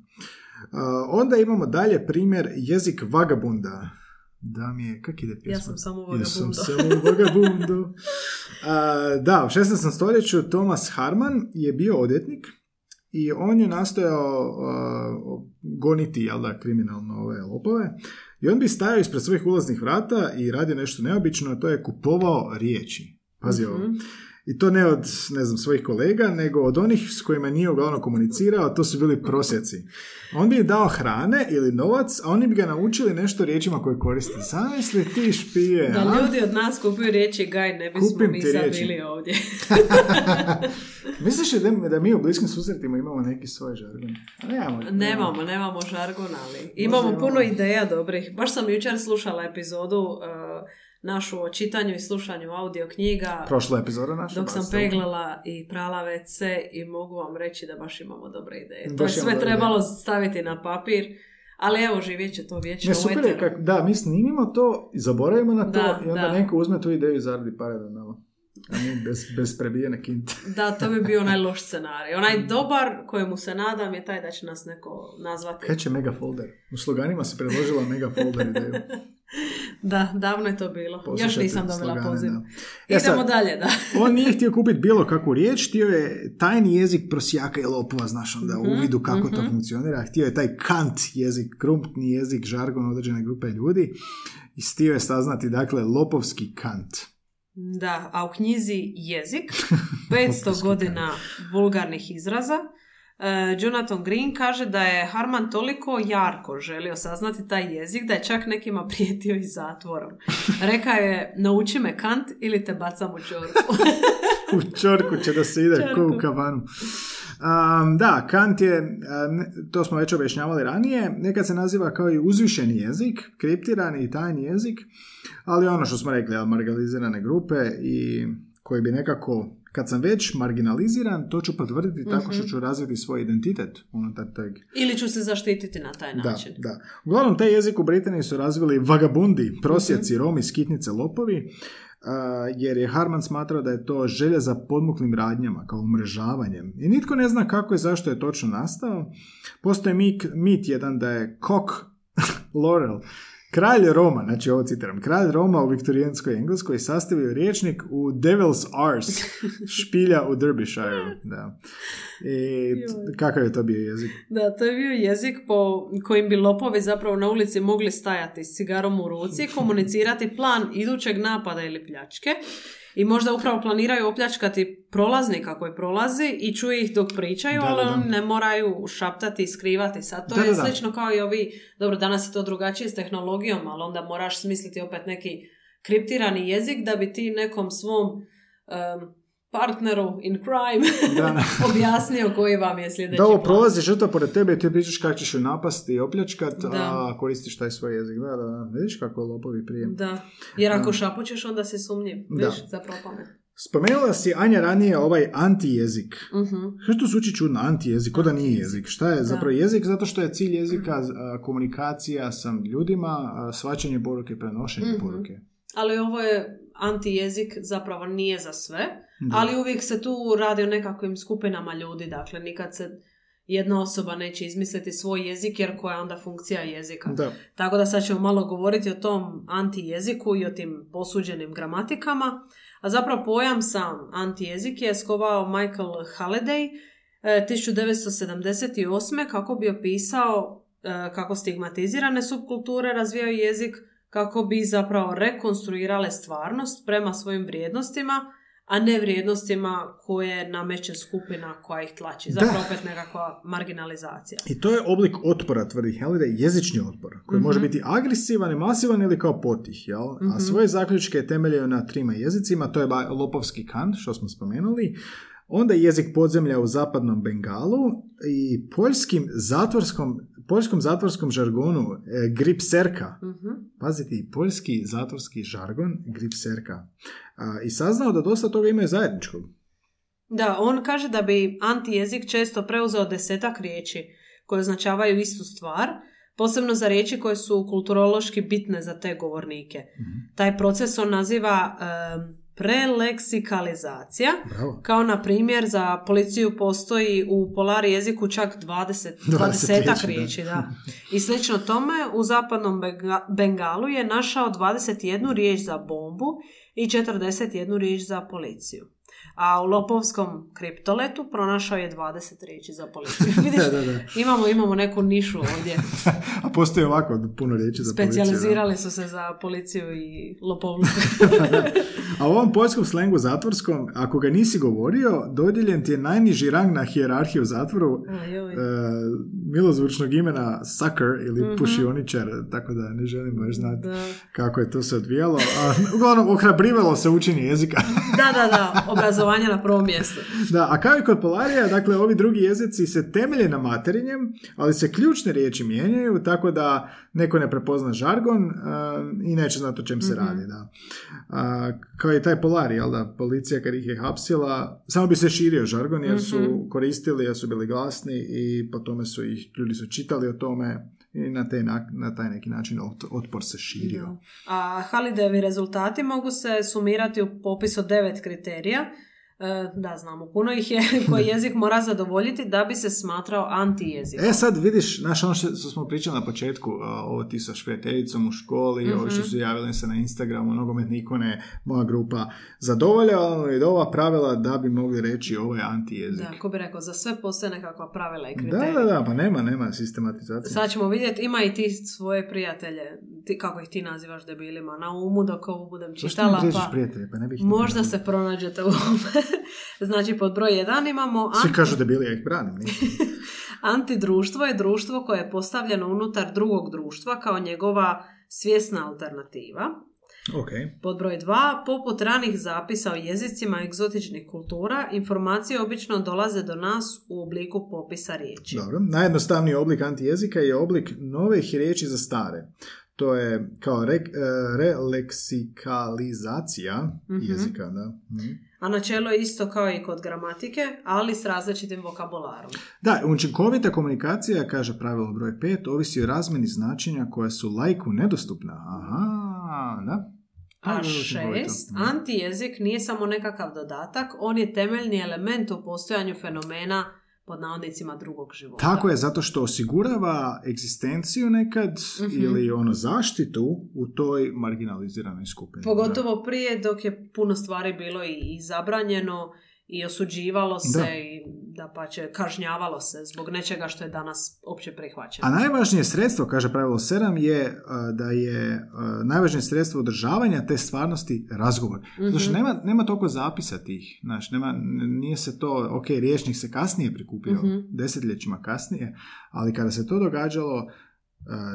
A, onda imamo dalje primjer jezik vagabunda. Da mi je, kak ide pjesma? Ja sam samo Ja sam vagabundo. samo vagabundu. A, da, u 16. stoljeću Thomas Harman je bio odvjetnik i on je nastojao a, goniti jel da, kriminalno ove lopove i on bi stajao ispred svojih ulaznih vrata i radio nešto neobično, a to je kupovao riječi. Pazi ovo. I to ne od, ne znam, svojih kolega, nego od onih s kojima nije uglavnom komunicirao, a to su bili prosjeci. On bi im dao hrane ili novac, a oni bi ga naučili nešto riječima koje koristi. Zamisli ti špije, Da a? ljudi od nas kupuju riječi gaj, ne bismo Kupim mi sad riječi. bili ovdje. Misliš li da, da mi u bliskim susretima imamo neki svoj žargon? A Nemamo. Nemamo, nemamo žargon, ali imamo imamo. puno ideja dobrih. Baš sam jučer slušala epizodu uh, našu o čitanju i slušanju audio knjiga. Prošla epizoda naša. Dok sam peglala i prala WC i mogu vam reći da baš imamo dobre ideje. To je sve trebalo staviti na papir, ali evo živjet će to vječno Ne, super je kak, da, mi snimimo to i zaboravimo na to Da, i onda da. neko uzme tu ideju i zaradi pare da nama. A mi bez, bez prebijene kinte. Da, to bi bio onaj loš scenarij. Onaj dobar kojemu se nadam je taj da će nas neko nazvati. Kaj će mega folder? U sloganima si predložila mega folder ideju. Da, davno je to bilo. Još nisam dobila slogane, poziv. da. E sad, Idemo dalje, da. On nije htio kupiti bilo kakvu riječ, htio je tajni jezik prosjaka i lopova, znaš onda Mhm, u vidu kako to funkcionira. Htio je taj kant jezik, krumpni jezik, žargon određene grupe ljudi i htio je saznati, dakle, lopovski kant. Da, a u knjizi Jezik, 500 godina vulgarnih izraza, E, Jonathan Green kaže da je Harman toliko jarko želio saznati taj jezik da je čak nekima prijetio i zatvorom. Rekao je, nauči me kant ili te bacam u čorku. u čorku će da se ide ko u kavanu. Um, da, Kant je, to smo već objašnjavali ranije, nekad se naziva kao i uzvišeni jezik, kriptirani i tajni jezik, ali ono što smo rekli, marginalizirane grupe i koji bi nekako, kad sam već marginaliziran, to ću potvrditi tako što ću razviti svoj identitet unutar tog ili ću se zaštititi na taj da, način. da. Uglavnom, taj jezik u Britaniji su razvili vagabundi, prosjaci, romi, skitnice, lopovi, a, jer je Harman smatrao da je to želja za podmuklim radnjama, kao umrežavanjem. I nitko ne zna kako i zašto je točno nastao. Postoji mit, mit jedan da je Cock Laurel, kralj Roma, znači ovo citiram, kralj Roma u viktorijanskoj Engleskoj sastavio riječnik u Devil's Arse, špilja u Derbyshire. Da. I t- kakav je to bio jezik? Da, to je bio jezik po kojim bi lopovi zapravo na ulici mogli stajati s cigarom u ruci, komunicirati plan idućeg napada ili pljačke i možda upravo planiraju opljačkati prolaznika koji prolazi i čuje ih dok pričaju, Da, ali da, da. oni ne moraju šaptati i skrivati. Sad to Da, je da, da. slično kao i ovi, dobro danas je to drugačije s tehnologijom, ali onda moraš smisliti opet neki kriptirani jezik da bi ti nekom svom em, partneru in crime objasnio koji vam je sljedeći Da ovo prolazi žrtva pored tebe i ti pričaš kako ćeš ju napasti i opljačkat, Da. a koristiš taj svoj jezik. Da, da, da. Vidiš kako lopovi prije. Da, jer ako šapućeš onda si sumnjiv, Da. viš, za propane. Spomenula si, Anja, ranije ovaj antijezik. Mhm. Što to zvuči čudno, antijezik, ko da nije jezik? Šta je zapravo jezik? Zato što je cilj jezika a, komunikacija sa ljudima, a, shvaćanje poruke, prenošenje Mhm. poruke. Ali ovo je antijezik zapravo nije za sve, Da. ali uvijek se tu radi o nekakvim skupinama ljudi, dakle nikad se jedna osoba neće izmisliti svoj jezik jer koja je onda funkcija jezika. Da. Tako da sad ćemo malo govoriti o tom antijeziku i o tim posuđenim gramatikama. A zapravo pojam sam antijezik je skovao Michael Halliday e, 1978. kako bi opisao e, kako stigmatizirane subkulture razvijaju jezik, kako bi zapravo rekonstruirale stvarnost prema svojim vrijednostima, a ne vrijednostima koje nameće skupina koja ih tlači. Zapravo opet nekakva marginalizacija. I to je oblik otpora, tvrdi Halliday, jezični otpor, koji može biti agresivan i masivan ili kao potih, jel? A svoje zaključke je temeljio na trima jezicima, to je lopovski kant, što smo spomenuli, onda jezik podzemlja u zapadnom Bengalu i poljskim zatvorskom, poljskom zatvorskom žargonu e, gripserka. Mhm. Paziti, poljski zatvorski žargon gripserka. A, I saznao da dosta toga imaju zajedničkog. Da, on kaže da bi antijezik često preuzeo desetak riječi koje označavaju istu stvar, posebno za riječi koje su kulturološki bitne za te govornike. Taj proces on naziva em, preleksikalizacija, Bravo. kao na primjer za policiju postoji u polari jeziku čak 20, 20 20 riječi, da. I slično tome u zapadnom Benga- Bengalu je našao 21 riječ za bombu i 41 riječ za policiju. A u Lopovskom kriptoletu pronašao je 20 riječi za policiju. Vidiš, Da, da, da. Imamo, imamo neku nišu ovdje. A postoji ovako puno riječi za policiju. Specijalizirali su se za policiju i lopovluku. A u ovom poljskom slengu zatvorskom, ako ga nisi govorio, dodijeljen ti je najniži rang na hijerarhiju u zatvoru Ajoj. Milozvučnog imena sucker ili pušioničar, tako da ne želim baš znati Mhm. Da. kako je to se odvijalo. A, uglavnom, ohrabrivalo se učenje jezika. da, da, da, obrazovanje na prvom mjestu. da, a kao i kod Polarija, dakle, ovi drugi jezici se temelje na materinjem, ali se ključne riječi mijenjaju, tako da neko ne prepozna žargon e, i neće znati o čem se radi, da. A, kao i taj Polari, jel da, policija kad ih je hapsila, samo bi se širio žargon jer su koristili, jer su bili glasni i po tome su ih, ljudi su čitali o tome i na, te, na, na taj neki način ot- otpor se širio. A Halidevi rezultati mogu se sumirati u popisu devet kriterija. E, da, znamo, puno ih je koji jezik mora zadovoljiti da bi se smatrao antijezikom. E sad vidiš, znaš ono što smo pričali na početku, a, ovo ti sa prijateljicom u školi, ovi što su javili se na Instagramu, nogometne ikone, moja grupa, zadovoljavamo li ova pravila da bi mogli reći ovo je antijezik? Da, ko bi rekao, za sve postoje nekakva pravila i Da, kriterije. da, da, pa nema, nema sistematizacije. Sad ćemo vidjeti, ima i ti svoje prijatelje, ti, kako ih ti nazivaš debilima, na umu dok ovo budem čitala. Pa prijatelje? Pa ne bih možda se pronađete u ovome. znači, pod broj jedan imamo... Svi anti- kažu debili, ja ih branim. Antidruštvo je društvo koje je postavljeno unutar drugog društva kao njegova svjesna alternativa. Ok. Pod broj 2, poput ranih zapisa o jezicima egzotičnih kultura, informacije obično dolaze do nas u obliku popisa riječi. Dobro. Najjednostavniji oblik antijezika je oblik novih riječi za stare. To je kao re, releksikalizacija Mhm. jezika, da. Mhm. A načelo je isto kao i kod gramatike, ali s različitim vokabularom. Da, učinkovita komunikacija, kaže pravilo broj 5, ovisi o razmjeni značenja koja su lajku nedostupna. Aha, da. A šest, Mhm. antijezik nije samo nekakav dodatak, on je temeljni element u postojanju fenomena pod navodnicima drugog života. Tako je, zato što osigurava egzistenciju nekad Mhm. ili ono zaštitu u toj marginaliziranoj skupini. Pogotovo prije dok je puno stvari bilo i, i zabranjeno i osuđivalo se Da. i da pa će kažnjavalo se zbog nečega što je danas opće prihvaćeno. A najvažnije sredstvo, kaže pravilo 7, je a, da je a, najvažnije sredstvo održavanja te stvarnosti razgovor. Zato što Mhm. nema, nema toliko zapisa tih, znaš, nema, nije se to, ok, riječnik se kasnije prikupio, Mhm. desetljećima kasnije, ali kada se to događalo,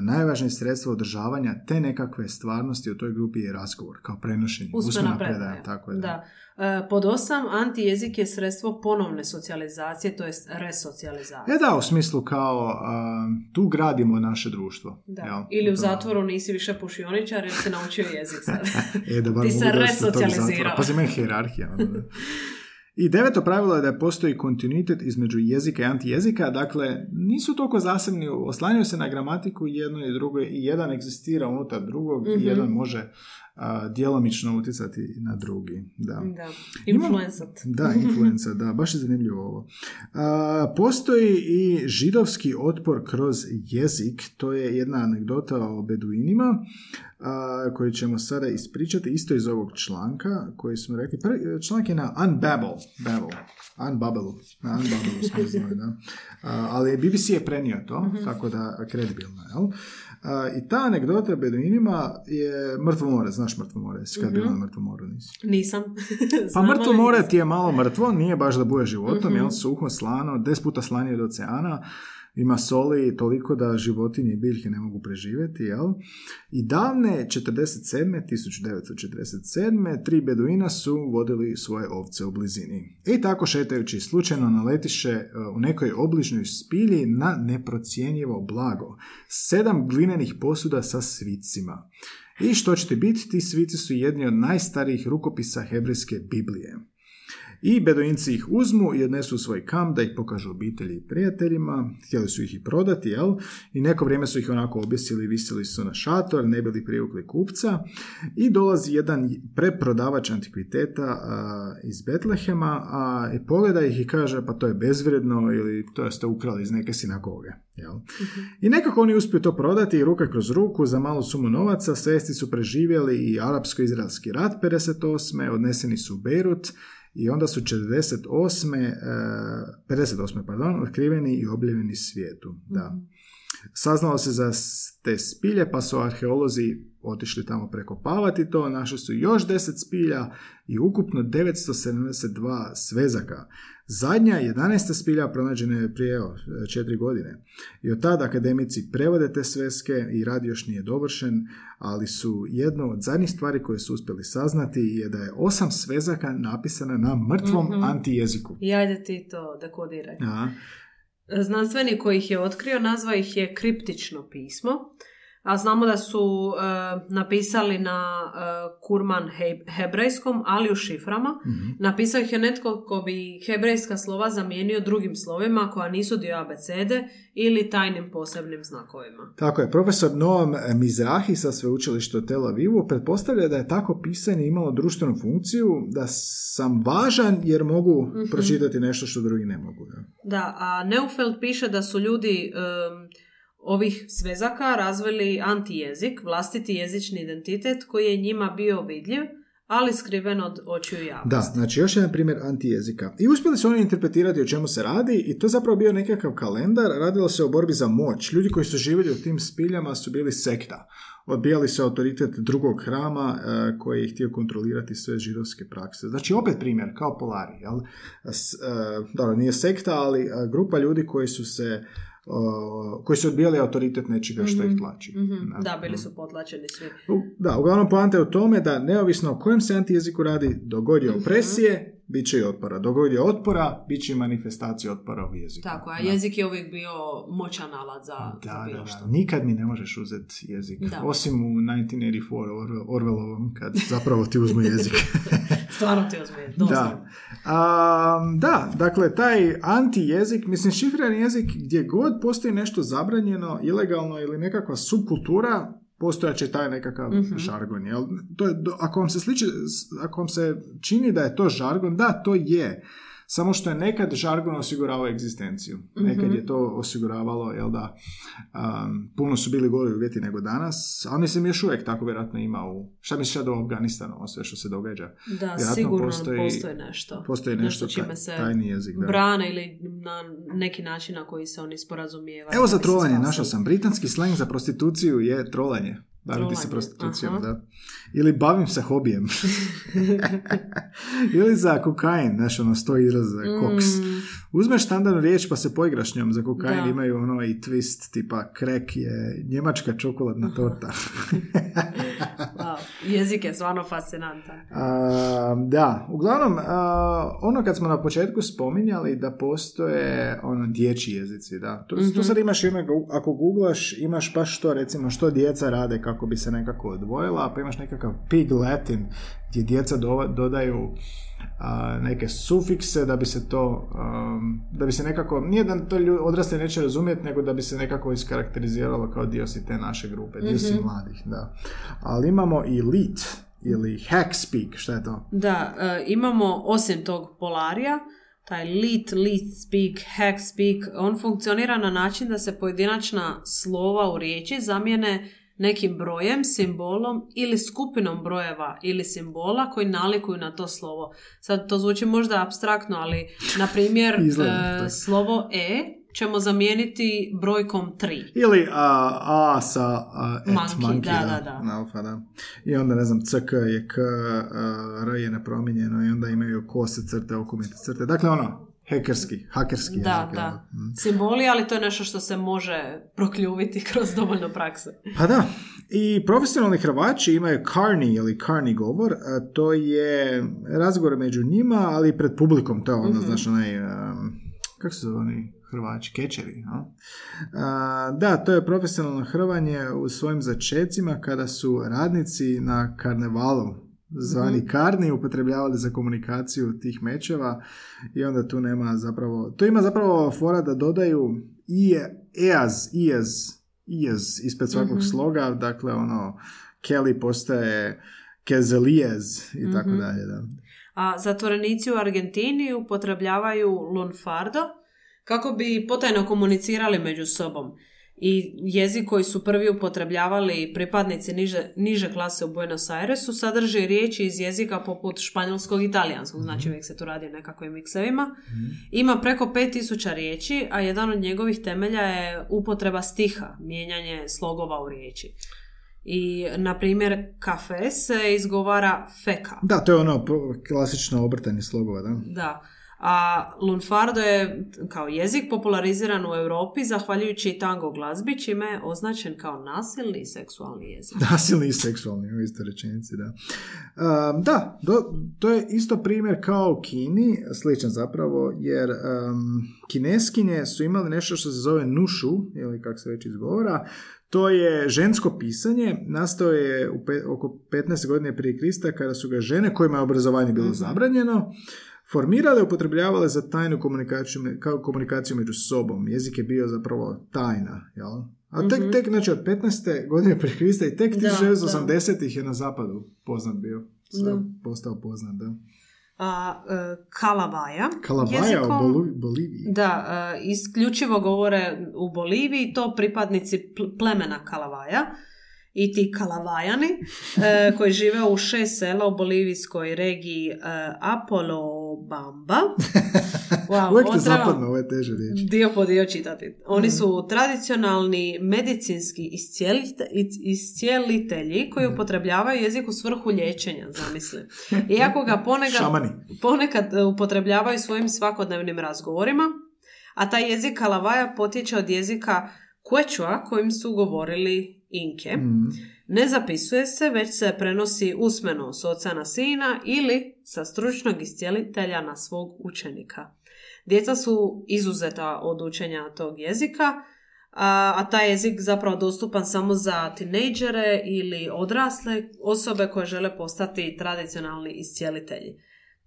najvažnije sredstvo održavanja te nekakve stvarnosti u toj grupi je razgovor, kao prenošenje, Usmena predaja, tako je. Da. E, Pod osam, antijezik je sredstvo ponovne socijalizacije, to jest resocijalizacije. E da, u smislu kao a, tu gradimo naše društvo. Da. jel? Ili u zatvoru nisi više pušioničar jer si naučio jezik sad. E, da Ti se resocijalizirao. Pazi, meni hijerarhija. I deveto pravilo je da postoji kontinuitet između jezika i antijezika, dakle nisu toliko zasebni, oslanjaju se na gramatiku jedno i drugo i jedan egzistira unutar drugog Mhm. i jedan može a, djelomično utjecati na drugi. Da. da. Influenzat. Da, influenza, da, baš je zanimljivo ovo. A, postoji i židovski otpor kroz jezik, to je jedna anegdota o beduinima, a, koju ćemo sada ispričati isto iz ovog članka koji smo rekli. Prvi članak je na Unbabel, Babel, Unbabelu, na smo znali, da. A, ali BBC je prenio to, tako da kredibilno, jel? I ta anegdota beduinima je mrtvo more, znaš mrtvo more, jesi kad bila na mrtvom moru, nisi? Nisam. Pa mrtvo ali more ti je malo mrtvo, nije baš da buje životom, Mhm. jel, suho, slano, deset puta slanije od oceana, ima soli toliko da životinje i biljke ne mogu preživjeti, jel? I davne 47. 1947. tri beduina su vodili svoje ovce u blizini. I tako šetajući slučajno naletiše e, u nekoj obližnjoj spilji na neprocjenjivo blago. Sedam glinenih posuda sa svicima. I što će ti biti, ti svici su jedni od najstarijih rukopisa hebrejske Biblije. I beduinci ih uzmu i odnesu u svoj kamp da ih pokažu obitelji i prijateljima. Htjeli su ih i prodati, jel? I neko vrijeme su ih onako objesili, visili su na šator, ne bili privukli kupca. I dolazi jedan preprodavač antikviteta a, iz Betlehema a, i pogleda ih i kaže pa to je bezvrijedno ili to ste ukrali iz neke sinagoge. Jel? I nekako oni uspiju to prodati i ruka kroz ruku za malu sumu novaca. Svesti su preživjeli i arapsko-izraelski rat 58. Odneseni su u Beirut i onda su 48. e, 58. pardon, otkriveni i objavljeni svijetu. Da. Saznalo se za te spilje, pa su arheolozi otišli tamo prekopavati to, našli su još 10 spilja i ukupno 972 svezaka. Zadnja, 11. spilja pronađena je prije evo, četiri godine. I od tada akademici prevode te sveske i rad još nije dovršen, ali su jedno od zadnjih stvari koje su uspjeli saznati je da je osam svezaka napisana na mrtvom Mhm. antijeziku. I ajde ti to. Aha. Znanstvenik koji ih je otkrio nazvao ih je kriptično pismo, a znamo da su e, napisali na e, kurman he- hebrejskom, ali u šiframa. Mhm. Napisao ih je netko ko bi hebrejska slova zamijenio drugim slovima koja nisu dio abecede ili tajnim posebnim znakovima. Tako je, profesor Noam Mizrahi sa sveučilišta Tel Avivu pretpostavlja da je tako pisanje imalo društvenu funkciju, da sam važan jer mogu Mhm. pročitati nešto što drugi ne mogu. Da. Da, a Neufeld piše da su ljudi em, ovih svezaka razvili antijezik, vlastiti jezični identitet koji je njima bio vidljiv, ali skriven od očiju javnosti. Da, znači još jedan primjer antijezika. I uspjeli su oni interpretirati o čemu se radi i to je zapravo bio nekakav kalendar, radilo se o borbi za moć. Ljudi koji su živjeli u tim spiljama su bili sekta. Odbijali se autoritet drugog hrama e, koji je htio kontrolirati sve židovske prakse. Znači opet primjer, kao Polari. Jel? S, e, dobro, nije sekta, ali e, grupa ljudi koji su se koji su odbijali autoritet nečega što ih tlači. Mhm, Da, bili su potlačeni svi. Da, uglavnom poanta je u tome da neovisno o kojem se antijeziku radi, dogod je Mhm. opresije, bit će i otpora. Dogod je otpora, bit će i manifestacija otpora u jeziku. Tako, a Da. jezik je uvijek bio moćan alat za, za Da, bilo da, što. da. Nikad mi ne možeš uzeti jezik. Da. Osim u 1984 Orwell- Orwellovom, kad zapravo ti uzmu jezik. Stvarno ti uzme, da. A, da, dakle, taj anti-jezik, mislim, šifrirani jezik, gdje god postoji nešto zabranjeno, ilegalno ili nekakva subkultura, postojat će taj nekakav Mhm. žargon. Jel? To je, ako, vam se sliči, ako vam se čini da je to žargon, da, to je. Samo što je nekad žargon osiguravao egzistenciju. Nekad Mhm. je to osiguravalo, jel da, um, puno su bili gori uvjeti nego danas, ali mislim još uvijek tako vjerojatno ima u, šta misliš sad o Afganistanu, o sve što se događa? Da, Vjerojatno sigurno postoji- postoji, nešto. Postoji nešto, čime taj- se tajni jezik. Da. brane ili na neki način na koji se oni sporazumijevaju. Evo za trolanje, našao sam. Britanski sleng za prostituciju je trolanje. Baviti se prostitucijom, aha. da. Ili bavim se hobijem. Ili za kokain, znaš, ono, sto izraza, koks. Mm, Uzmeš standardnu riječ pa se poigraš njom. Za kokain Da. imaju ono i twist, tipa krek je njemačka čokoladna torta. wow, jezik je stvarno fascinantan. A, da, uglavnom, a, ono kad smo na početku spominjali da postoje ono dječji jezici, da. Tu, tu sad imaš jedno, ako googlaš, imaš baš to, recimo, što djeca rade kako bi se nekako odvojila, pa imaš nekakav pig latin, gdje djeca do- dodaju neke sufikse da bi se to, um, da bi se nekako, nije da to odrasli neće razumjeti, nego da bi se nekako iskarakteriziralo kao dio si te naše grupe, dio si mladih, da. Ali imamo i lit, ili hack speak, šta je to? Da, e, imamo osim tog polarija, taj lit, lit speak, hack speak, on funkcionira na način da se pojedinačna slova u riječi zamijene nekim brojem, simbolom ili skupinom brojeva ili simbola koji nalikuju na to slovo. Sad to zvuči možda abstraktno, ali na primjer e, slovo e ćemo zamijeniti brojkom 3. Ili a, a sa a, et, Monkey, monkey, da, da, da, da. na alfa, da. I onda, ne znam, ck je k, a, r je nepromijenjeno i onda imaju kose crte, okumite crte. Dakle, ono, hekerski, hakerski Da, jezik, da. Mm. Simboli, ali to je nešto što se može prokljuviti kroz dovoljno prakse. Pa da. I profesionalni Hrvaći imaju karni ili karni govor, to je razgovor među njima, ali i pred publikom, to je ono, znaš, onaj, um, kako se zove oni Hrvači, kečeri, no? A, da, to je profesionalno hrvanje u svojim začecima kada su radnici na karnevalu zvani karni upotrebljavali za komunikaciju tih mečeva i onda tu nema zapravo, to ima zapravo fora da dodaju i eaz, iaz, iaz ispred svakog sloga, dakle ono Kelly postaje Kezelijez i tako dalje, da. A zatvorenici u Argentini upotrebljavaju lunfardo kako bi potajno komunicirali među sobom. I jezik koji su prvi upotrebljavali pripadnici niže, niže klase u Buenos Airesu sadrži riječi iz jezika poput španjolskog i italijanskog, znači uvijek se tu radi o nekakvim miksevima. Ima preko 5000 riječi, a jedan od njegovih temelja je upotreba stiha, mijenjanje slogova u riječi. I, na primjer, kafe se izgovara feka. Da, to je ono klasično obrtanje slogova, da. Da. A lunfardo je kao jezik populariziran u Europi zahvaljujući tango glazbi, čime je označen kao nasilni i seksualni jezik. Nasilni i seksualni u istoj rečenici, da. Um, da, do- to je isto primjer kao u Kini, sličan zapravo, jer um, kineskinje su imali nešto što se zove nušu, ili kako se već izgovora, to je žensko pisanje, nastao je u pe- oko 15 godine prije Krista kada su ga žene kojima je obrazovanje bilo zabranjeno, formirale i upotrebljavale za tajnu komunikaciju, kao komunikaciju među sobom. Jezik je bio zapravo tajna, jel? A tek, tek, znači od 15. godine prije Krista i tek Da, 1980-ih je na zapadu poznat bio. Sad Da. postao poznat, da. A e, kalavaja, Kalavaja jezikom- u Boliviji. Da, e, isključivo govore u Boliviji, to pripadnici pl- plemena Kalavaja. I ti kalavajani e, koji žive u šest sela u bolivijskoj regiji e, Apolobamba. Wow, Uvijek te zapadno ove teže riječi. dio po dio čitati. Oni su tradicionalni medicinski iscijelite- iscijelitelji koji upotrebljavaju jezik u svrhu liječenja, zamisli. Iako ga ponekad, Šamani. ponekad e, upotrebljavaju svojim svakodnevnim razgovorima, a taj jezik kalavaja potječe od jezika Quechua kojim su govorili Inke. Mm. Ne zapisuje se, već se prenosi usmeno s oca na sina ili sa stručnog iscijelitelja na svog učenika. Djeca su izuzeta od učenja tog jezika, a, a taj jezik zapravo dostupan samo za tinejdžere ili odrasle osobe koje žele postati tradicionalni iscijelitelji.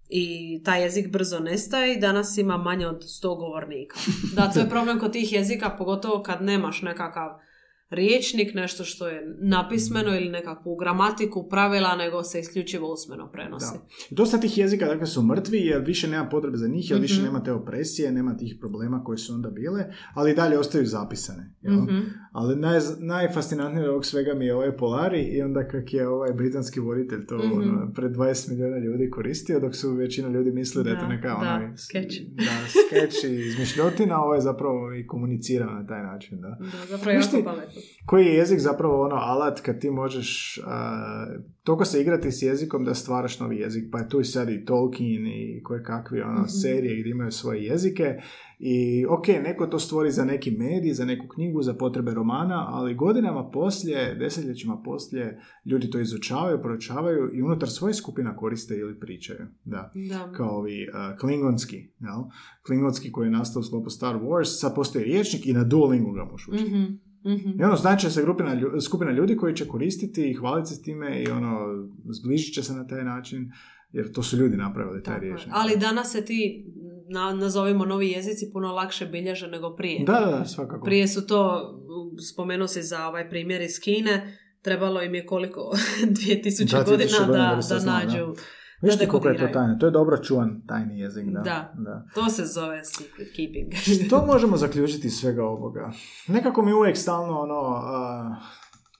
I taj jezik brzo nestaje i danas ima manje od 100 govornika. Da, to je problem kod tih jezika, pogotovo kad nemaš nekakav riječnik, nešto što je napismeno ili nekakvu gramatiku, pravila, nego se isključivo usmeno prenosi. Da. Dosta tih jezika dakle, su mrtvi jer više nema potrebe za njih, jer više Mhm. nema te opresije, nema tih problema koji su onda bile, ali dalje ostaju zapisane. Jel? Mhm. Ali naj, najfascinantnije od ovog svega mi je ovaj Polari i onda kak je ovaj britanski voditelj to Mhm. ono, pred 20 milijuna ljudi koristio, dok su većina ljudi mislili da, je to neka da, ono, skeč. Da, skeč i izmišljotina, ovo je zapravo i komunicira na taj način. Da. Da, zapravo ti- jako pametno. Koji je jezik zapravo ono alat kad ti možeš a, toliko se igrati s jezikom da stvaraš novi jezik, pa je tu i sad i Tolkien i koje kakve ono, Mhm. serije gdje imaju svoje jezike i ok, neko to stvori za neki medij, za neku knjigu, za potrebe romana, ali godinama poslije, desetljećima poslije, ljudi to izučavaju, proučavaju i unutar svoje skupina koriste ili pričaju. Da Da. kao ovi uh, klingonski, jel? Klingonski koji je nastao u sklopu Star Wars, sad postoji riječnik i na Duolingu ga možeš učiti. Mhm, mhm. I ono, znači se grupina, skupina ljudi koji će koristiti i hvaliti se s time i ono, zbližit će se na taj način, jer to su ljudi napravili taj riječnik. Ali danas se ti, na, nazovimo novi jezici, puno lakše bilježe nego prije. Da, da, svakako. Prije su to, spomenuo si za ovaj primjer iz Kine, trebalo im je koliko, 2000 Da, 2000 godina da da, se da nađu. Viš da ti koliko je to tajno? To je dobro čuvan tajni jezik, da. Da. da. To se zove secret keeping. Što možemo zaključiti iz svega ovoga? Nekako mi uvijek stalno ono, a,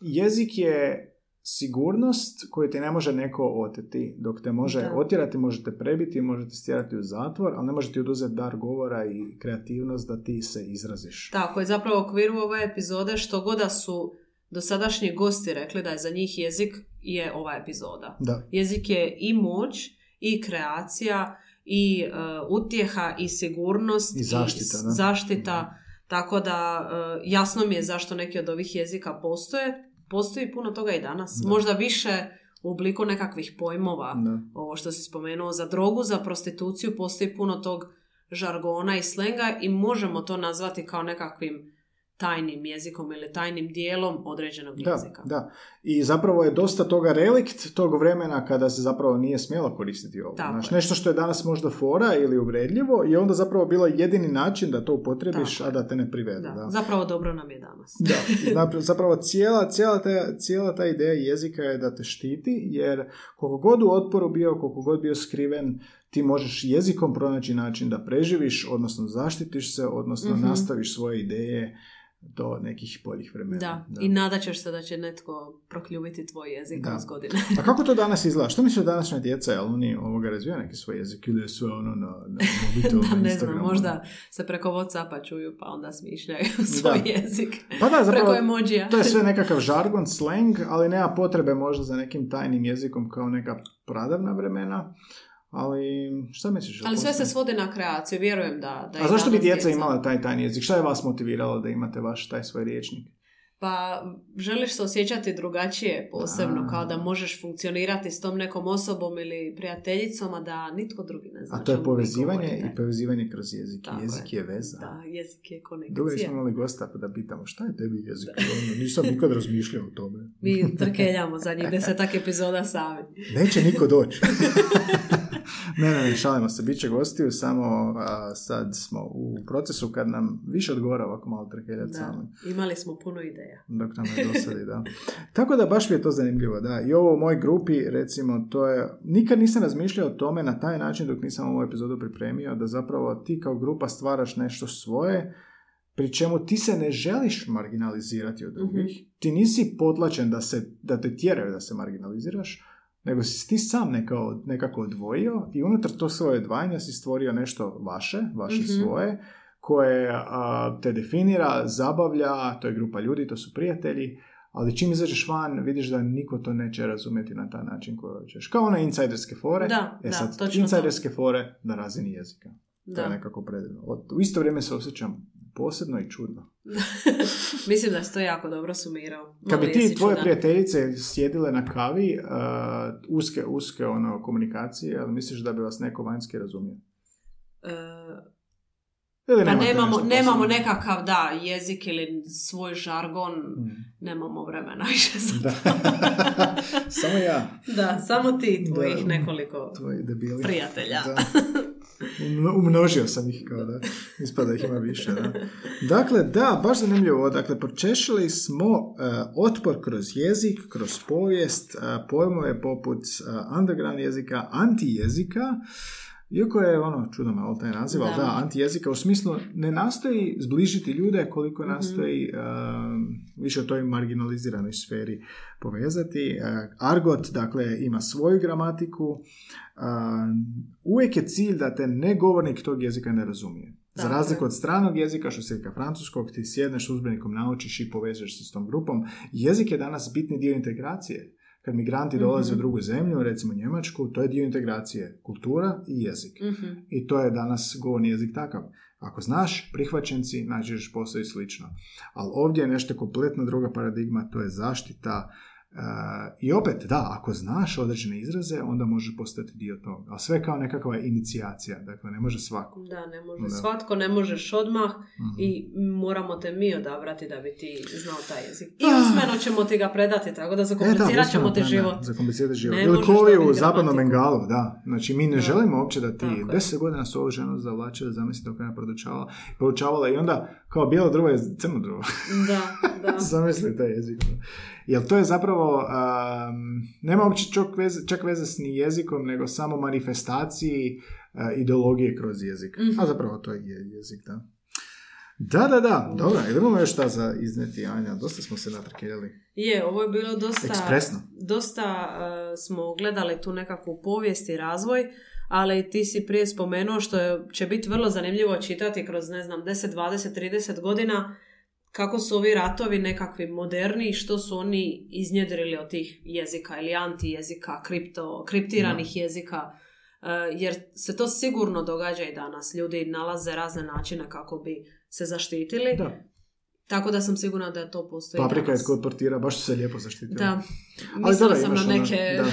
jezik je sigurnost koju ti ne može neko oteti. Dok te može Da. otjerati, možete prebiti, možete stjerati u zatvor, ali ne može ti oduzeti dar govora i kreativnost da ti se izraziš. Tako je, zapravo u okviru ove epizode što god da su dosadašnji gosti rekli da je za njih jezik je ova epizoda. Da. Jezik je i moć, i kreacija, i e, utjeha, i sigurnost, I zaštita, da. zaštita. Tako da e, jasno mi je zašto neki od ovih jezika postoje. Postoji puno toga i danas. Da. Možda više u obliku nekakvih pojmova. Da. Ovo što si spomenuo za drogu, za prostituciju, postoji puno tog žargona i slenga i možemo to nazvati kao nekakvim tajnim jezikom ili tajnim dijelom određenog Da, jezika. da. I zapravo je dosta toga relikt tog vremena kada se zapravo nije smjelo koristiti ovo. Tako je. nešto što je danas možda fora ili uvredljivo je onda zapravo bilo jedini način da to upotrebiš, Tako a da te ne privedu. Da, Da. Zapravo dobro nam je danas. Da, Zapra- zapravo cijela, cijela, ta, cijela ta ideja jezika je da te štiti, jer koliko god u otporu bio, koliko god bio skriven, ti možeš jezikom pronaći način da preživiš, odnosno zaštitiš se, odnosno Mhm. nastaviš svoje ideje do nekih boljih vremena. Da. i nadat ćeš se da će netko prokljuviti tvoj jezik Da. kroz godine. A kako to danas izgleda? Što misliš da današnja djeca, jel oni ovoga razvijaju neki svoj jezik ili je sve ono na, na mobitelu, da, ne znam, možda se preko Whatsappa čuju pa onda smišljaju svoj Da. jezik. Pa da, zapravo, preko emojija. to je sve nekakav žargon, slang, ali nema potrebe možda za nekim tajnim jezikom kao neka pradavna vremena. Ali šta misliš? Ali sve se svodi na kreaciju, vjerujem da... da A zašto bi djeca imala taj tajni jezik? Šta je vas motiviralo da imate vaš taj svoj riječnik? Pa želiš se osjećati drugačije posebno, A. kao da možeš funkcionirati s tom nekom osobom ili prijateljicom, a da nitko drugi ne zna A to je povezivanje i povezivanje kroz jezik. Tako jezik je veza. Da, jezik je Dugo nismo konekcija. imali gosta pa da pitamo šta je tebi jezik? Ono, nisam nikad razmišljao o tome. Mi trkeljamo zadnjih desetak epizoda sami. Neće niko doći. ne, ne, ne, šalimo se. Biće gostiju, samo a, sad smo u procesu kad nam više odgovara ovako malo trkeljati sami. imali smo puno ideja. Dok nam ne dosadi, da. Tako da baš mi je to zanimljivo, da. I ovo u mojoj grupi, recimo, to je... Nikad nisam razmišljao o tome na taj način dok nisam ovu epizodu pripremio, da zapravo ti kao grupa stvaraš nešto svoje, pri čemu ti se ne želiš marginalizirati od drugih, Mhm. ti nisi potlačen da, se, da te tjeraju da se marginaliziraš, nego si ti sam nekao, nekako odvojio i unutar tog svoje odvajanja si stvorio nešto vaše, vaše Mhm. svoje, koje a, te definira, zabavlja, to je grupa ljudi, to su prijatelji, ali čim izađeš van vidiš da niko to neće razumjeti na taj način koji hoćeš. Kao one insajderske fore, Da, e da, sad, točno insajderske fore na razini jezika. To je Da. nekako predivno. U isto vrijeme se osjećam posebno i čudno. Mislim da si to jako dobro sumirao. Kad bi ti jesi tvoje čudan. prijateljice sjedile na kavi, uh, uske, uske ono, komunikacije, ali misliš da bi vas neko vanjski razumio? E, Ili pa nemamo, nemamo nekakav, da, jezik ili svoj žargon, Mm. nemamo vremena više za Da. Samo ja, Da, samo ti i tvojih Da. nekoliko tvoji prijatelja. Da. Umno- Umnožio sam ih kao da ispada ih ima više. Da. Dakle, da, baš zanimljivo. Dakle, pročešili smo e, otpor kroz jezik, kroz povijest, e, pojmove poput uh, underground jezika, antijezika, iako je ono, čudno malo taj naziv, ali Da. da, antijezika u smislu ne nastoji zbližiti ljude koliko Mhm. nastoji e, više o toj marginaliziranoj sferi povezati. E, argot, dakle, ima svoju gramatiku, a, uvijek je cilj da te negovornik tog jezika ne razumije. Za Tako razliku od stranog jezika, što se francuskog, ti sjedneš s udžbenikom, naučiš i povežeš se s tom grupom. Jezik je danas bitni dio integracije. Kad migranti dolaze Mhm. u drugu zemlju, recimo Njemačku, to je dio integracije. Kultura i jezik. Mhm. I to je danas govorni jezik takav. Ako znaš, prihvaćenci, najčešće postoji slično. Ali ovdje je nešto kompletno druga paradigma, to je zaštita. E, I opet, da, ako znaš određene izraze, onda može postati dio toga. Ali sve kao nekakva inicijacija, dakle ne može svako. Da, ne može. Da. Svatko ne možeš odmah Mhm. i moramo te mi odabrati da bi ti znao taj jezik. I Ah. usmeno ćemo ti ga predati, tako da E, zakomplicirat ćemo ti da, da, život. Zakomplicirati život. Ili u zapadnom. Bengalu, da. Znači, mi ne Da. želimo uopće da ti Tako je. deset godina su ovu ženu zavlačili, zamislite dok je ona podučavala i onda kao bijelo drvo je crno drvo. Da, da. Zamisli taj jezik. Jer to je zapravo, um, nema uopće čak veze, čak veze s ni jezikom, nego samo manifestaciji uh, ideologije kroz jezik. Mhm. A zapravo to je jezik, da. Da, da, da, dobro, idemo još šta za izneti, Anja, dosta smo se natrkeljali. Je, ovo je bilo dosta... Ekspresno. Dosta uh, smo gledali tu nekakvu povijest i razvoj, ali ti si prije spomenuo što je, će biti vrlo zanimljivo čitati kroz, ne znam, 10, 20, 30 godina kako su ovi ratovi nekakvi moderni i što su oni iznjedrili od tih jezika ili antijezika, kripto, kriptiranih jezika. Uh, jer se to sigurno događa i danas. Ljudi nalaze razne načine kako bi se zaštitili. Da, Tako da sam sigurna da to postoji paprika je danas. kod portira, baš su se lijepo zaštitili. Da. Mislila sam na ono- neke... da,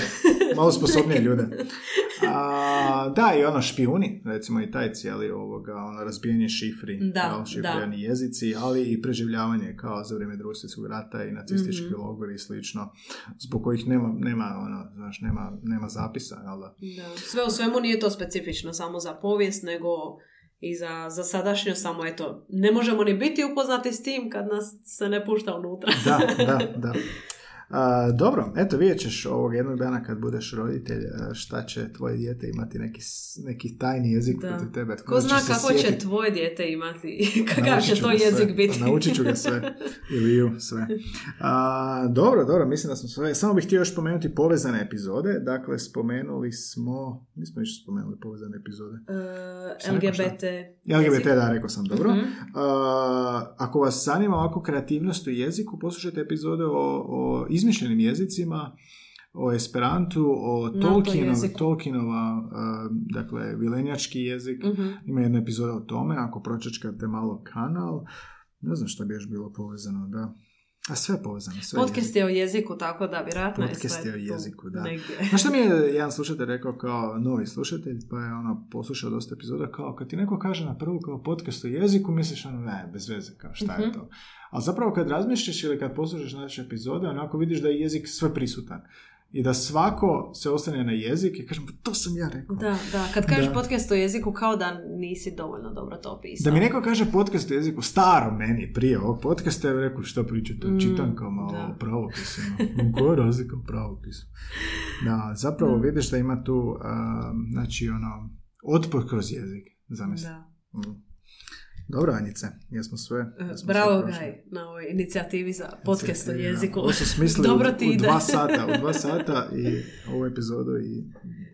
malo sposobnije ljude. A, da, i ono špijuni, recimo i taj cijeli ovoga, ono razbijanje šifri, Da, šifrirani jezici, ali i preživljavanje kao za vrijeme drugog svjetskog rata i nacistički Mhm. logori i slično, zbog kojih nema, nema, ono, znaš, nema, nema zapisa, jel da? Da. Sve u svemu nije to specifično samo za povijest, nego i za, za sadašnjost, samo eto, ne možemo ni biti upoznati s tim kad nas se ne pušta unutra. Da, da, da. A, dobro, eto vidjet ćeš ovog jednog dana kad budeš roditelj šta će tvoje dijete imati neki, neki tajni jezik Da. protiv tebe. Ko zna kako će tvoje dijete imati, kakav će to jezik sve. biti. Naučit ću ga sve. Ili ju, sve. A, dobro, dobro, mislim da smo sve. Samo bih htio još spomenuti povezane epizode. Dakle, spomenuli smo... Nismo još spomenuli povezane epizode. E, rekao šta? LGBT. LGBT, da, rekao sam, dobro. A, ako vas zanima ovako kreativnost u jeziku, poslušajte epizode o, o izmišljenim jezicima, o Esperantu, o Tolkienov. Tolkienova, a, dakle, vilenjački jezik. Mhm. Ima jedna epizoda o tome, ako pročečkate malo kanal, ne znam šta bi još bilo povezano, da. A sve je povezano, sve je Podcast je o jeziku, tako da vjerojatno je Podcast sve je o jeziku, da. negdje. Znaš šta mi je jedan slušatelj rekao kao novi slušatelj, pa je ono poslušao dosta epizoda, kao kad ti neko kaže na prvu kao podcast o jeziku, misliš ono, ne, bez veze, kao šta je Mhm. to. Ali zapravo kad razmišljaš ili kad poslušaš naše epizode, onako vidiš da je jezik sve prisutan. I da svako se ostane na jezik i kažem, to sam ja rekao. Da, da, kad kažeš Da. podcast o jeziku kao da nisi dovoljno dobro to opisao. Da mi neko kaže podcast o jeziku, staro meni, prije ovog podcasta, ja bih rekao što pričate, Mm, o čitankama, da. o pravopisima. Koja je razlika u pravopisu? Da, zapravo Mm. vidiš da ima tu, znači, ono, otpor kroz jezik, zamisli. Da. Mm. Dobro, Anjice, jesmo sve. E, jesmo Bravo, sve. Gaj, na ovoj inicijativi za podcast o jeziku. Ovo su smislili Dobro u, ti u ide. dva sata, u dva sata i ovu epizodu i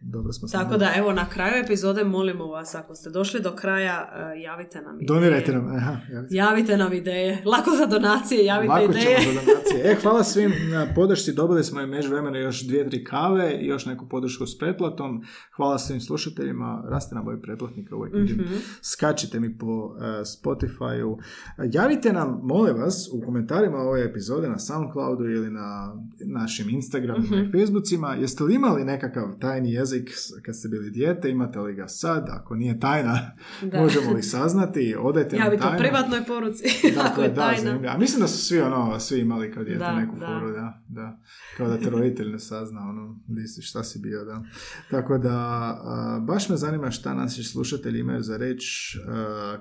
dobro smo Tako da, evo, na kraju epizode molimo vas, ako ste došli do kraja, e, javite nam ideje. Donirajte nam, aha, javite. Javite nam ideje. Lako za donacije, javite Lako ideje. ćemo za donacije. E, hvala svim na podršci. Dobili smo i međuvremenu još dvije, tri kave i još neku podršku s pretplatom. Hvala svim slušateljima. Raste nam broj pretplatnika uvijek. Mhm. Skačite mi po e, Spotify-u. Javite nam, molim vas, u komentarima ove epizode na Soundcloudu ili na našim Instagramima Mhm. i Facebookima. Jeste li imali nekakav tajni jezik kad ste bili dijete? Imate li ga sad? Ako nije tajna, Da. možemo li saznati? Odajte nam Javite u tajnu. privatnoj poruci, Dakle, je da, tajna. zanimljivo. A mislim da su svi ono, svi imali kao dijete Da, neku da. foru, da, da. Kao da te roditelj ne sazna, ono, si, šta si bio, da. Tako da, a, baš me zanima šta naši slušatelji imaju za reći. A,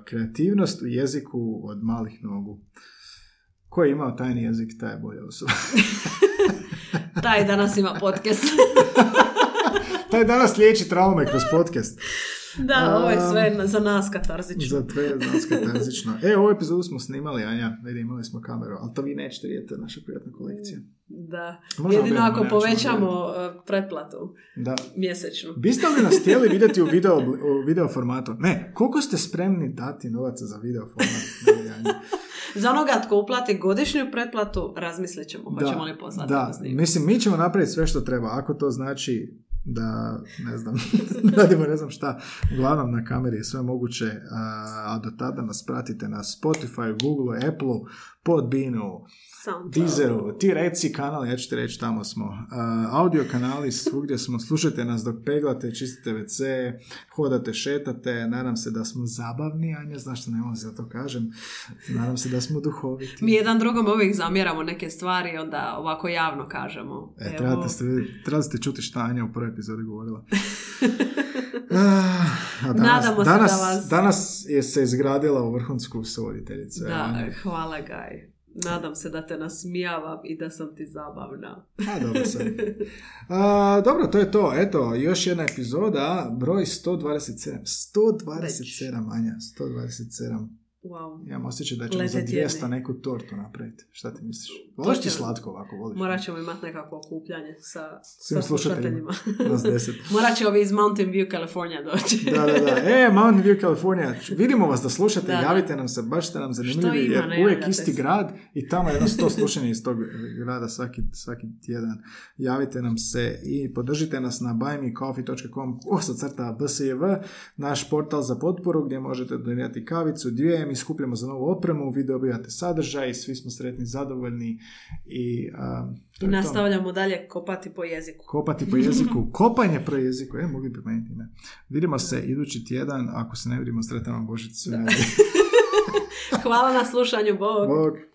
kreativnost u jeziku od malih nogu. Ko je imao tajni jezik, taj je bolja osoba. Taj danas ima podcast. taj danas liječi traume kroz podcast. Da, ovo je sve za nas katarzično. Za tve zanska E, ovu epizodu smo snimali, Anja, vidi, imali smo kameru, ali to vi nećete vidjeti, naša prijatna kolekcija. Da. Možemo Jedino ako povećamo e, pretplatu Da, mjesečnu. Biste li nas htjeli vidjeti u video, u video formatu? Ne, koliko ste spremni dati novaca za video format? Ne. Za onoga tko uplati godišnju pretplatu, razmislit ćemo, hoćemo li poslati da, snimiti. mislim, mi ćemo napraviti sve što treba. Ako to znači da, ne znam, radimo ne znam šta, uglavnom na kameri je sve moguće, a, a do tada nas pratite na Spotify, Google, Apple, Podbeanu, SoundCloud. Deezeru, ti reci kanal, ja ću ti reći, tamo smo. Uh, audio kanali, svugdje smo, slušajte nas dok peglate, čistite WC, hodate, šetate, nadam se da smo zabavni, Anja, znaš što ne mogu za to kažem, nadam se da smo duhoviti. Mi jedan drugom uvijek zamjeramo neke stvari, onda ovako javno kažemo. E, trebate, ste, ste čuti šta Anja u prvoj epizodi govorila. Ah, a danas, Nadamo se danas, da vas- danas je se izgradila u vrhunsku sovoditeljicu. evo, Da, hvala Gaj. Nadam se da te nasmijavam i da sam ti zabavna. A, dobro sam. A, dobro, to je to. Eto, još jedna epizoda, broj 127. 127, Anja, 127. Wow. Imam osjećaj da ćemo za Lete 200 tjedni. neku tortu napraviti. Šta ti misliš? Voliš ti slatko ovako, voliš? Morat ćemo imati nekakvo okupljanje sa, Svim sa slušateljima. slušateljima. Nas deset. Morat će ovi iz Mountain View, California doći. Da, da, da. E, Mountain View, California. Vidimo vas da slušate, Da, da. javite nam se, baš ste nam zanimljivi, ima, jer ne uvijek javljate isti grad i tamo je jedno sto slušanja iz tog grada svaki, svaki tjedan. Javite nam se i podržite nas na buymecoffee.com osacrta bsjv, naš portal za potporu gdje možete donirati kavicu, dvije, mi skupljamo za novu opremu, vi dobijate sadržaj, svi smo sretni, zadovoljni i a, to I je to. nastavljamo dalje kopati po jeziku. Kopati po jeziku, kopanje po jeziku, e, mogli bi promijeniti ime. Vidimo se idući tjedan, ako se ne vidimo, sretan vam Božić. Hvala na slušanju, Bog! Bog.